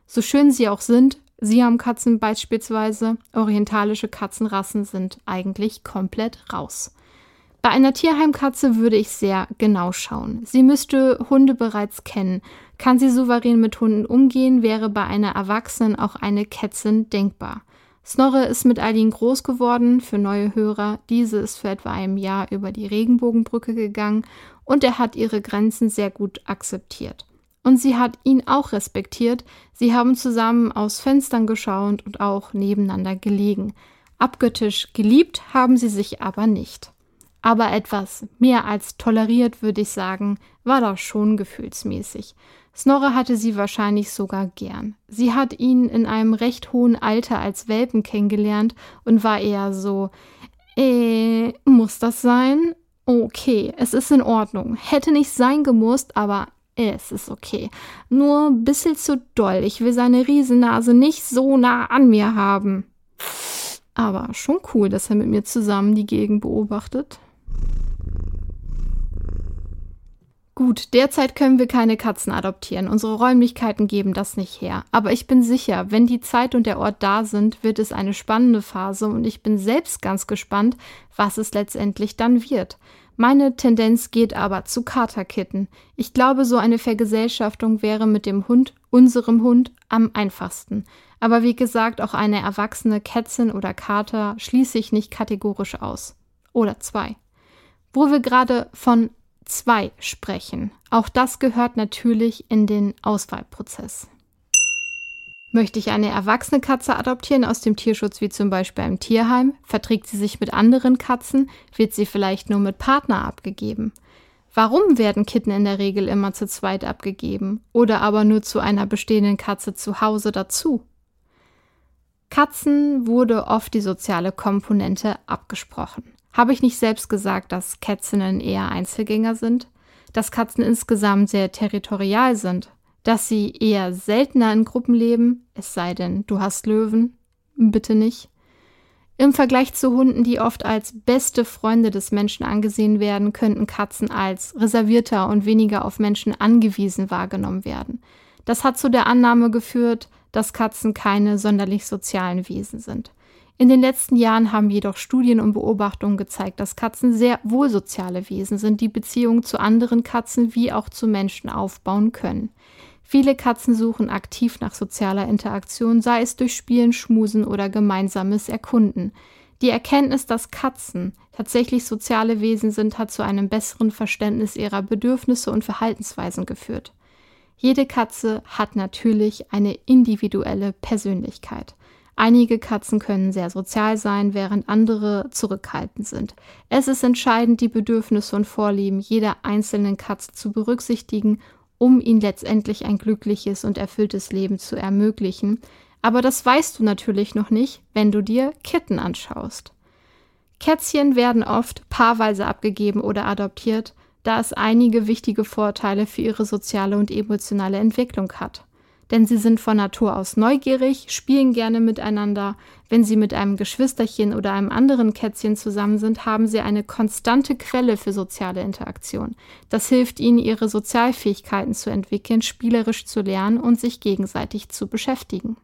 So schön sie auch sind, Siamkatzen beispielsweise, orientalische Katzenrassen sind eigentlich komplett raus. Bei einer Tierheimkatze würde ich sehr genau schauen. Sie müsste Hunde bereits kennen. Kann sie souverän mit Hunden umgehen, wäre bei einer Erwachsenen auch eine Kätzin denkbar. Snorre ist mit Eileen groß geworden, für neue Hörer. Diese ist für etwa einem Jahr über die Regenbogenbrücke gegangen und er hat ihre Grenzen sehr gut akzeptiert. Und sie hat ihn auch respektiert. Sie haben zusammen aus Fenstern geschaut und auch nebeneinander gelegen. Abgöttisch geliebt haben sie sich aber nicht. Aber etwas mehr als toleriert, würde ich sagen, war das schon gefühlsmäßig. Snorre hatte sie wahrscheinlich sogar gern. Sie hat ihn in einem recht hohen Alter als Welpen kennengelernt und war eher so, äh, muss das sein? Okay, es ist in Ordnung. Hätte nicht sein gemusst, aber es ist okay. Nur ein bisschen zu doll. Ich will seine Riesennase nicht so nah an mir haben. Aber schon cool, dass er mit mir zusammen die Gegend beobachtet. Gut, derzeit können wir keine Katzen adoptieren. Unsere Räumlichkeiten geben das nicht her. Aber ich bin sicher, wenn die Zeit und der Ort da sind, wird es eine spannende Phase und ich bin selbst ganz gespannt, was es letztendlich dann wird. Meine Tendenz geht aber zu Katerkitten. Ich glaube, so eine Vergesellschaftung wäre mit dem Hund, unserem Hund, am einfachsten. Aber wie gesagt, auch eine erwachsene Kätzin oder Kater schließe ich nicht kategorisch aus. Oder zwei. Wo wir gerade von 2 sprechen. Auch das gehört natürlich in den Auswahlprozess. Möchte ich eine erwachsene Katze adoptieren aus dem Tierschutz wie zum Beispiel einem Tierheim? Verträgt sie sich mit anderen Katzen? Wird sie vielleicht nur mit Partner abgegeben? Warum werden Kitten in der Regel immer zu zweit abgegeben oder aber nur zu einer bestehenden Katze zu Hause dazu? Katzen wurde oft die soziale Komponente abgesprochen. Habe ich nicht selbst gesagt, dass Kätzinnen eher Einzelgänger sind? Dass Katzen insgesamt sehr territorial sind? Dass sie eher seltener in Gruppen leben? Es sei denn, du hast Löwen? Bitte nicht. Im Vergleich zu Hunden, die oft als beste Freunde des Menschen angesehen werden, könnten Katzen als reservierter und weniger auf Menschen angewiesen wahrgenommen werden. Das hat zu der Annahme geführt, dass Katzen keine sonderlich sozialen Wesen sind. In den letzten Jahren haben jedoch Studien und Beobachtungen gezeigt, dass Katzen sehr wohl soziale Wesen sind, die Beziehungen zu anderen Katzen wie auch zu Menschen aufbauen können. Viele Katzen suchen aktiv nach sozialer Interaktion, sei es durch Spielen, Schmusen oder gemeinsames Erkunden. Die Erkenntnis, dass Katzen tatsächlich soziale Wesen sind, hat zu einem besseren Verständnis ihrer Bedürfnisse und Verhaltensweisen geführt. Jede Katze hat natürlich eine individuelle Persönlichkeit. Einige Katzen können sehr sozial sein, während andere zurückhaltend sind. Es ist entscheidend, die Bedürfnisse und Vorlieben jeder einzelnen Katze zu berücksichtigen, um ihnen letztendlich ein glückliches und erfülltes Leben zu ermöglichen. Aber das weißt du natürlich noch nicht, wenn du dir Kitten anschaust. Kätzchen werden oft paarweise abgegeben oder adoptiert, da es einige wichtige Vorteile für ihre soziale und emotionale Entwicklung hat denn sie sind von Natur aus neugierig, spielen gerne miteinander. Wenn sie mit einem Geschwisterchen oder einem anderen Kätzchen zusammen sind, haben sie eine konstante Quelle für soziale Interaktion. Das hilft ihnen, ihre Sozialfähigkeiten zu entwickeln, spielerisch zu lernen und sich gegenseitig zu beschäftigen.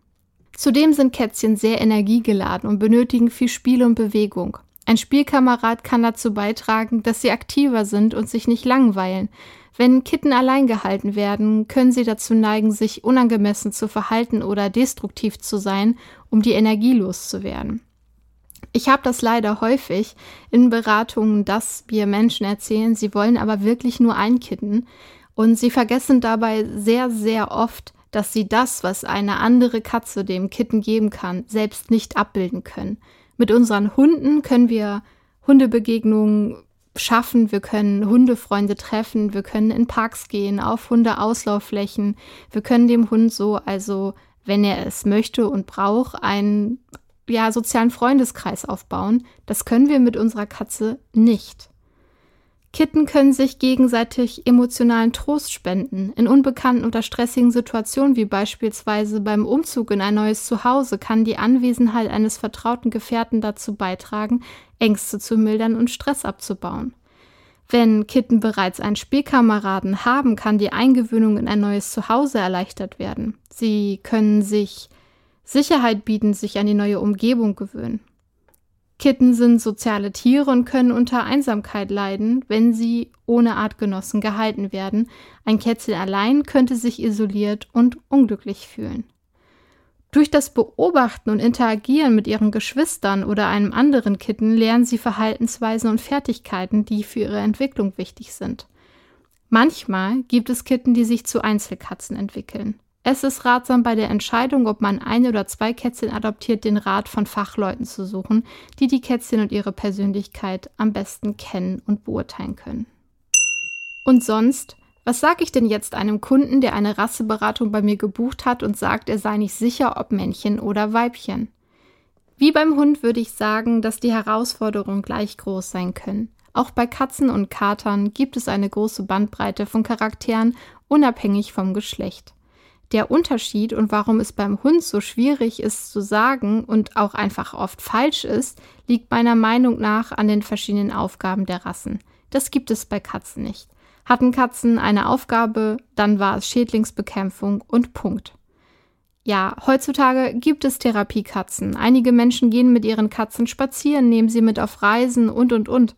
Zudem sind Kätzchen sehr energiegeladen und benötigen viel Spiel und Bewegung. Ein Spielkamerad kann dazu beitragen, dass sie aktiver sind und sich nicht langweilen. Wenn Kitten allein gehalten werden, können sie dazu neigen, sich unangemessen zu verhalten oder destruktiv zu sein, um die Energie loszuwerden. Ich habe das leider häufig in Beratungen, dass wir Menschen erzählen, sie wollen aber wirklich nur ein Kitten und sie vergessen dabei sehr, sehr oft, dass sie das, was eine andere Katze dem Kitten geben kann, selbst nicht abbilden können. Mit unseren Hunden können wir Hundebegegnungen schaffen, wir können Hundefreunde treffen, wir können in Parks gehen, auf Hundeauslaufflächen, wir können dem Hund so, also wenn er es möchte und braucht, einen ja, sozialen Freundeskreis aufbauen. Das können wir mit unserer Katze nicht. Kitten können sich gegenseitig emotionalen Trost spenden. In unbekannten oder stressigen Situationen, wie beispielsweise beim Umzug in ein neues Zuhause, kann die Anwesenheit eines vertrauten Gefährten dazu beitragen, Ängste zu mildern und Stress abzubauen. Wenn Kitten bereits einen Spielkameraden haben, kann die Eingewöhnung in ein neues Zuhause erleichtert werden. Sie können sich Sicherheit bieten, sich an die neue Umgebung gewöhnen. Kitten sind soziale Tiere und können unter Einsamkeit leiden, wenn sie ohne Artgenossen gehalten werden. Ein Kätzchen allein könnte sich isoliert und unglücklich fühlen. Durch das Beobachten und Interagieren mit ihren Geschwistern oder einem anderen Kitten lernen sie Verhaltensweisen und Fertigkeiten, die für ihre Entwicklung wichtig sind. Manchmal gibt es Kitten, die sich zu Einzelkatzen entwickeln. Es ist ratsam, bei der Entscheidung, ob man ein oder zwei Kätzchen adoptiert, den Rat von Fachleuten zu suchen, die die Kätzchen und ihre Persönlichkeit am besten kennen und beurteilen können. Und sonst was sage ich denn jetzt einem Kunden, der eine Rasseberatung bei mir gebucht hat und sagt, er sei nicht sicher, ob Männchen oder Weibchen? Wie beim Hund würde ich sagen, dass die Herausforderungen gleich groß sein können. Auch bei Katzen und Katern gibt es eine große Bandbreite von Charakteren, unabhängig vom Geschlecht. Der Unterschied und warum es beim Hund so schwierig ist zu sagen und auch einfach oft falsch ist, liegt meiner Meinung nach an den verschiedenen Aufgaben der Rassen. Das gibt es bei Katzen nicht. Hatten Katzen eine Aufgabe, dann war es Schädlingsbekämpfung und Punkt. Ja, heutzutage gibt es Therapiekatzen. Einige Menschen gehen mit ihren Katzen spazieren, nehmen sie mit auf Reisen und und und.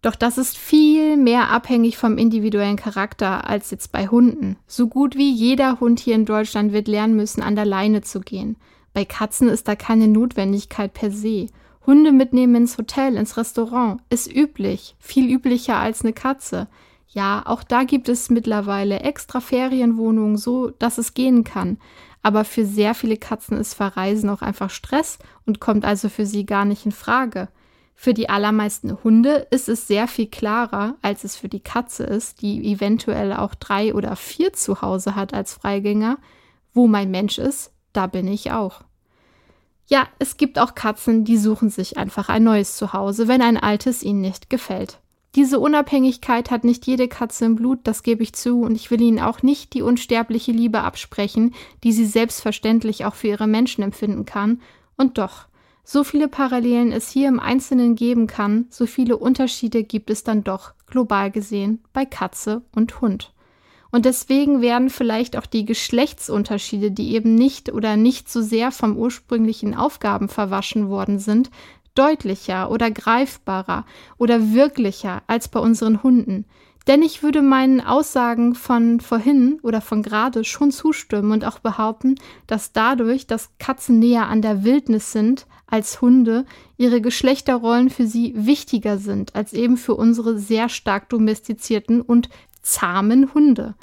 Doch das ist viel mehr abhängig vom individuellen Charakter als jetzt bei Hunden. So gut wie jeder Hund hier in Deutschland wird lernen müssen, an der Leine zu gehen. Bei Katzen ist da keine Notwendigkeit per se. Hunde mitnehmen ins Hotel, ins Restaurant ist üblich, viel üblicher als eine Katze. Ja, auch da gibt es mittlerweile extra Ferienwohnungen, so dass es gehen kann. Aber für sehr viele Katzen ist Verreisen auch einfach Stress und kommt also für sie gar nicht in Frage. Für die allermeisten Hunde ist es sehr viel klarer, als es für die Katze ist, die eventuell auch drei oder vier zu Hause hat als Freigänger. Wo mein Mensch ist, da bin ich auch. Ja, es gibt auch Katzen, die suchen sich einfach ein neues Zuhause, wenn ein altes ihnen nicht gefällt. Diese Unabhängigkeit hat nicht jede Katze im Blut, das gebe ich zu, und ich will ihnen auch nicht die unsterbliche Liebe absprechen, die sie selbstverständlich auch für ihre Menschen empfinden kann. Und doch, so viele Parallelen es hier im Einzelnen geben kann, so viele Unterschiede gibt es dann doch, global gesehen, bei Katze und Hund. Und deswegen werden vielleicht auch die Geschlechtsunterschiede, die eben nicht oder nicht so sehr vom ursprünglichen Aufgaben verwaschen worden sind, deutlicher oder greifbarer oder wirklicher als bei unseren Hunden. Denn ich würde meinen Aussagen von vorhin oder von gerade schon zustimmen und auch behaupten, dass dadurch, dass Katzen näher an der Wildnis sind als Hunde, ihre Geschlechterrollen für sie wichtiger sind als eben für unsere sehr stark domestizierten und zahmen Hunde.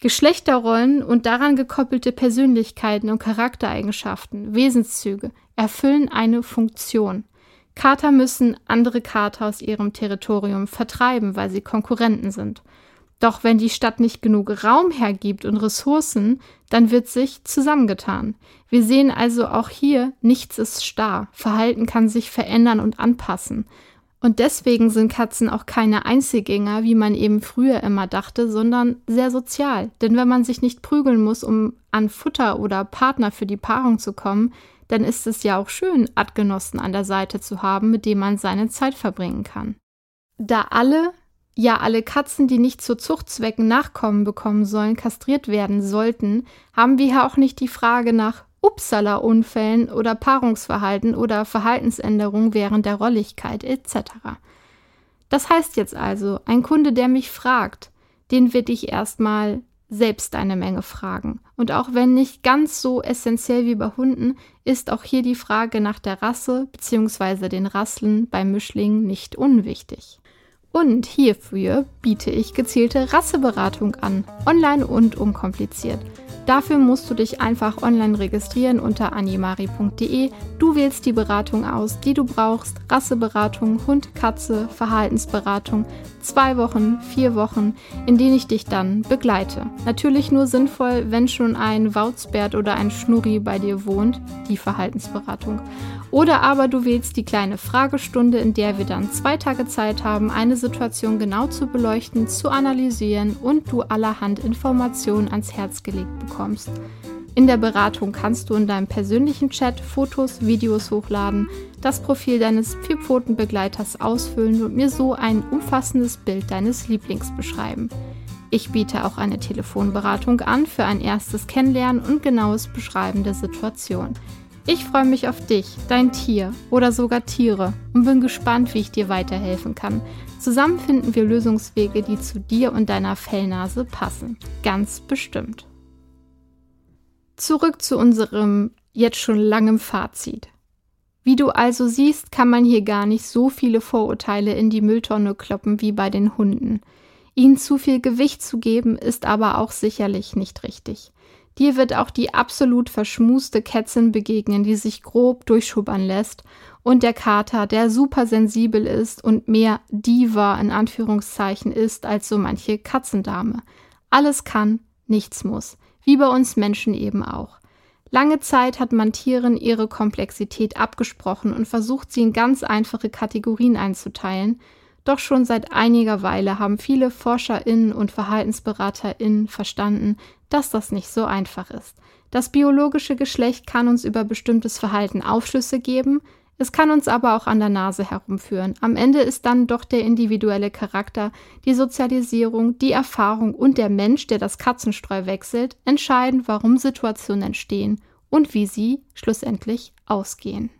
Geschlechterrollen und daran gekoppelte Persönlichkeiten und Charaktereigenschaften, Wesenszüge erfüllen eine Funktion. Kater müssen andere Kater aus ihrem Territorium vertreiben, weil sie Konkurrenten sind. Doch wenn die Stadt nicht genug Raum hergibt und Ressourcen, dann wird sich zusammengetan. Wir sehen also auch hier, nichts ist starr. Verhalten kann sich verändern und anpassen. Und deswegen sind Katzen auch keine Einzelgänger, wie man eben früher immer dachte, sondern sehr sozial. Denn wenn man sich nicht prügeln muss, um an Futter oder Partner für die Paarung zu kommen, dann ist es ja auch schön, Artgenossen an der Seite zu haben, mit dem man seine Zeit verbringen kann. Da alle, ja alle Katzen, die nicht zu Zuchtzwecken Nachkommen bekommen sollen, kastriert werden sollten, haben wir ja auch nicht die Frage nach Uppsala-Unfällen oder Paarungsverhalten oder Verhaltensänderungen während der Rolligkeit etc. Das heißt jetzt also, ein Kunde, der mich fragt, den wird ich erstmal selbst eine Menge fragen. Und auch wenn nicht ganz so essentiell wie bei Hunden, ist auch hier die Frage nach der Rasse bzw. den Rasseln bei Mischlingen nicht unwichtig. Und hierfür biete ich gezielte Rasseberatung an, online und unkompliziert. Dafür musst du dich einfach online registrieren unter animari.de. Du wählst die Beratung aus, die du brauchst. Rasseberatung, Hund, Katze, Verhaltensberatung. Zwei Wochen, vier Wochen, in denen ich dich dann begleite. Natürlich nur sinnvoll, wenn schon ein Wauzbert oder ein Schnurri bei dir wohnt, die Verhaltensberatung. Oder aber du wählst die kleine Fragestunde, in der wir dann zwei Tage Zeit haben, eine Situation genau zu beleuchten, zu analysieren und du allerhand Informationen ans Herz gelegt bekommst. In der Beratung kannst du in deinem persönlichen Chat Fotos, Videos hochladen, das Profil deines Vierpfotenbegleiters ausfüllen und mir so ein umfassendes Bild deines Lieblings beschreiben. Ich biete auch eine Telefonberatung an für ein erstes Kennenlernen und genaues Beschreiben der Situation. Ich freue mich auf dich, dein Tier oder sogar Tiere und bin gespannt, wie ich dir weiterhelfen kann. Zusammen finden wir Lösungswege, die zu dir und deiner Fellnase passen. Ganz bestimmt. Zurück zu unserem jetzt schon langem Fazit. Wie du also siehst, kann man hier gar nicht so viele Vorurteile in die Mülltonne kloppen wie bei den Hunden. Ihnen zu viel Gewicht zu geben, ist aber auch sicherlich nicht richtig. Dir wird auch die absolut verschmuste Kätzin begegnen, die sich grob durchschubbern lässt, und der Kater, der super sensibel ist und mehr Diva in Anführungszeichen ist als so manche Katzendame. Alles kann, nichts muss, wie bei uns Menschen eben auch. Lange Zeit hat man Tieren ihre Komplexität abgesprochen und versucht, sie in ganz einfache Kategorien einzuteilen, Doch schon seit einiger Weile haben viele ForscherInnen und VerhaltensberaterInnen verstanden, dass das nicht so einfach ist. Das biologische Geschlecht kann uns über bestimmtes Verhalten Aufschlüsse geben, es kann uns aber auch an der Nase herumführen. Am Ende ist dann doch der individuelle Charakter, die Sozialisierung, die Erfahrung und der Mensch, der das Katzenstreu wechselt, entscheidend, warum Situationen entstehen und wie sie schlussendlich ausgehen.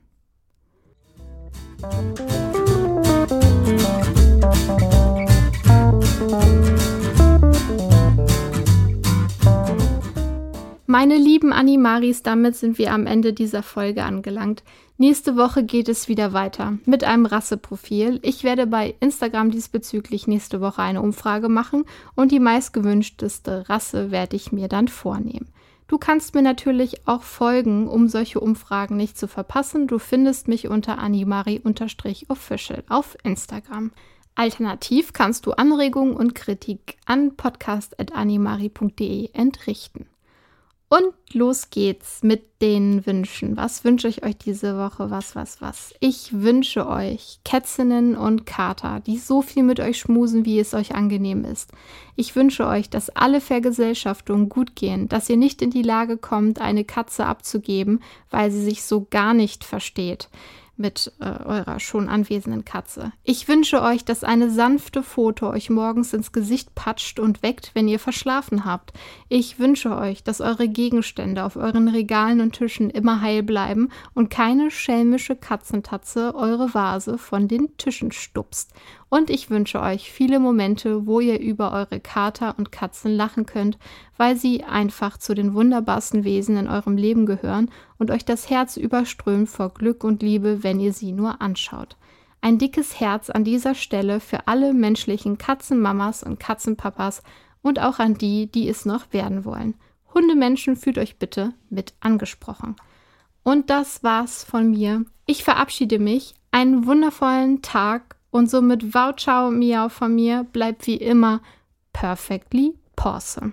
Meine lieben Animaris, damit sind wir am Ende dieser Folge angelangt. Nächste Woche geht es wieder weiter mit einem Rasseprofil. Ich werde bei Instagram diesbezüglich nächste Woche eine Umfrage machen und die meistgewünschteste Rasse werde ich mir dann vornehmen. Du kannst mir natürlich auch folgen, um solche Umfragen nicht zu verpassen. Du findest mich unter animari-official auf Instagram. Alternativ kannst du Anregungen und Kritik an podcast.animari.de entrichten. Und los geht's mit den Wünschen. Was wünsche ich euch diese Woche? Was, was, was? Ich wünsche euch Kätzinnen und Kater, die so viel mit euch schmusen, wie es euch angenehm ist. Ich wünsche euch, dass alle Vergesellschaftungen gut gehen, dass ihr nicht in die Lage kommt, eine Katze abzugeben, weil sie sich so gar nicht versteht mit äh, eurer schon anwesenden Katze. Ich wünsche euch, dass eine sanfte Foto euch morgens ins Gesicht patscht und weckt, wenn ihr verschlafen habt. Ich wünsche euch, dass eure Gegenstände auf euren Regalen und Tischen immer heil bleiben und keine schelmische Katzentatze eure Vase von den Tischen stupst. Und ich wünsche euch viele Momente, wo ihr über eure Kater und Katzen lachen könnt, weil sie einfach zu den wunderbarsten Wesen in eurem Leben gehören und euch das Herz überströmt vor Glück und Liebe, wenn ihr sie nur anschaut. Ein dickes Herz an dieser Stelle für alle menschlichen Katzenmamas und Katzenpapas und auch an die, die es noch werden wollen. Hundemenschen fühlt euch bitte mit angesprochen. Und das war's von mir. Ich verabschiede mich. Einen wundervollen Tag und somit Wow Ciao Miau von mir bleibt wie immer perfectly awesome.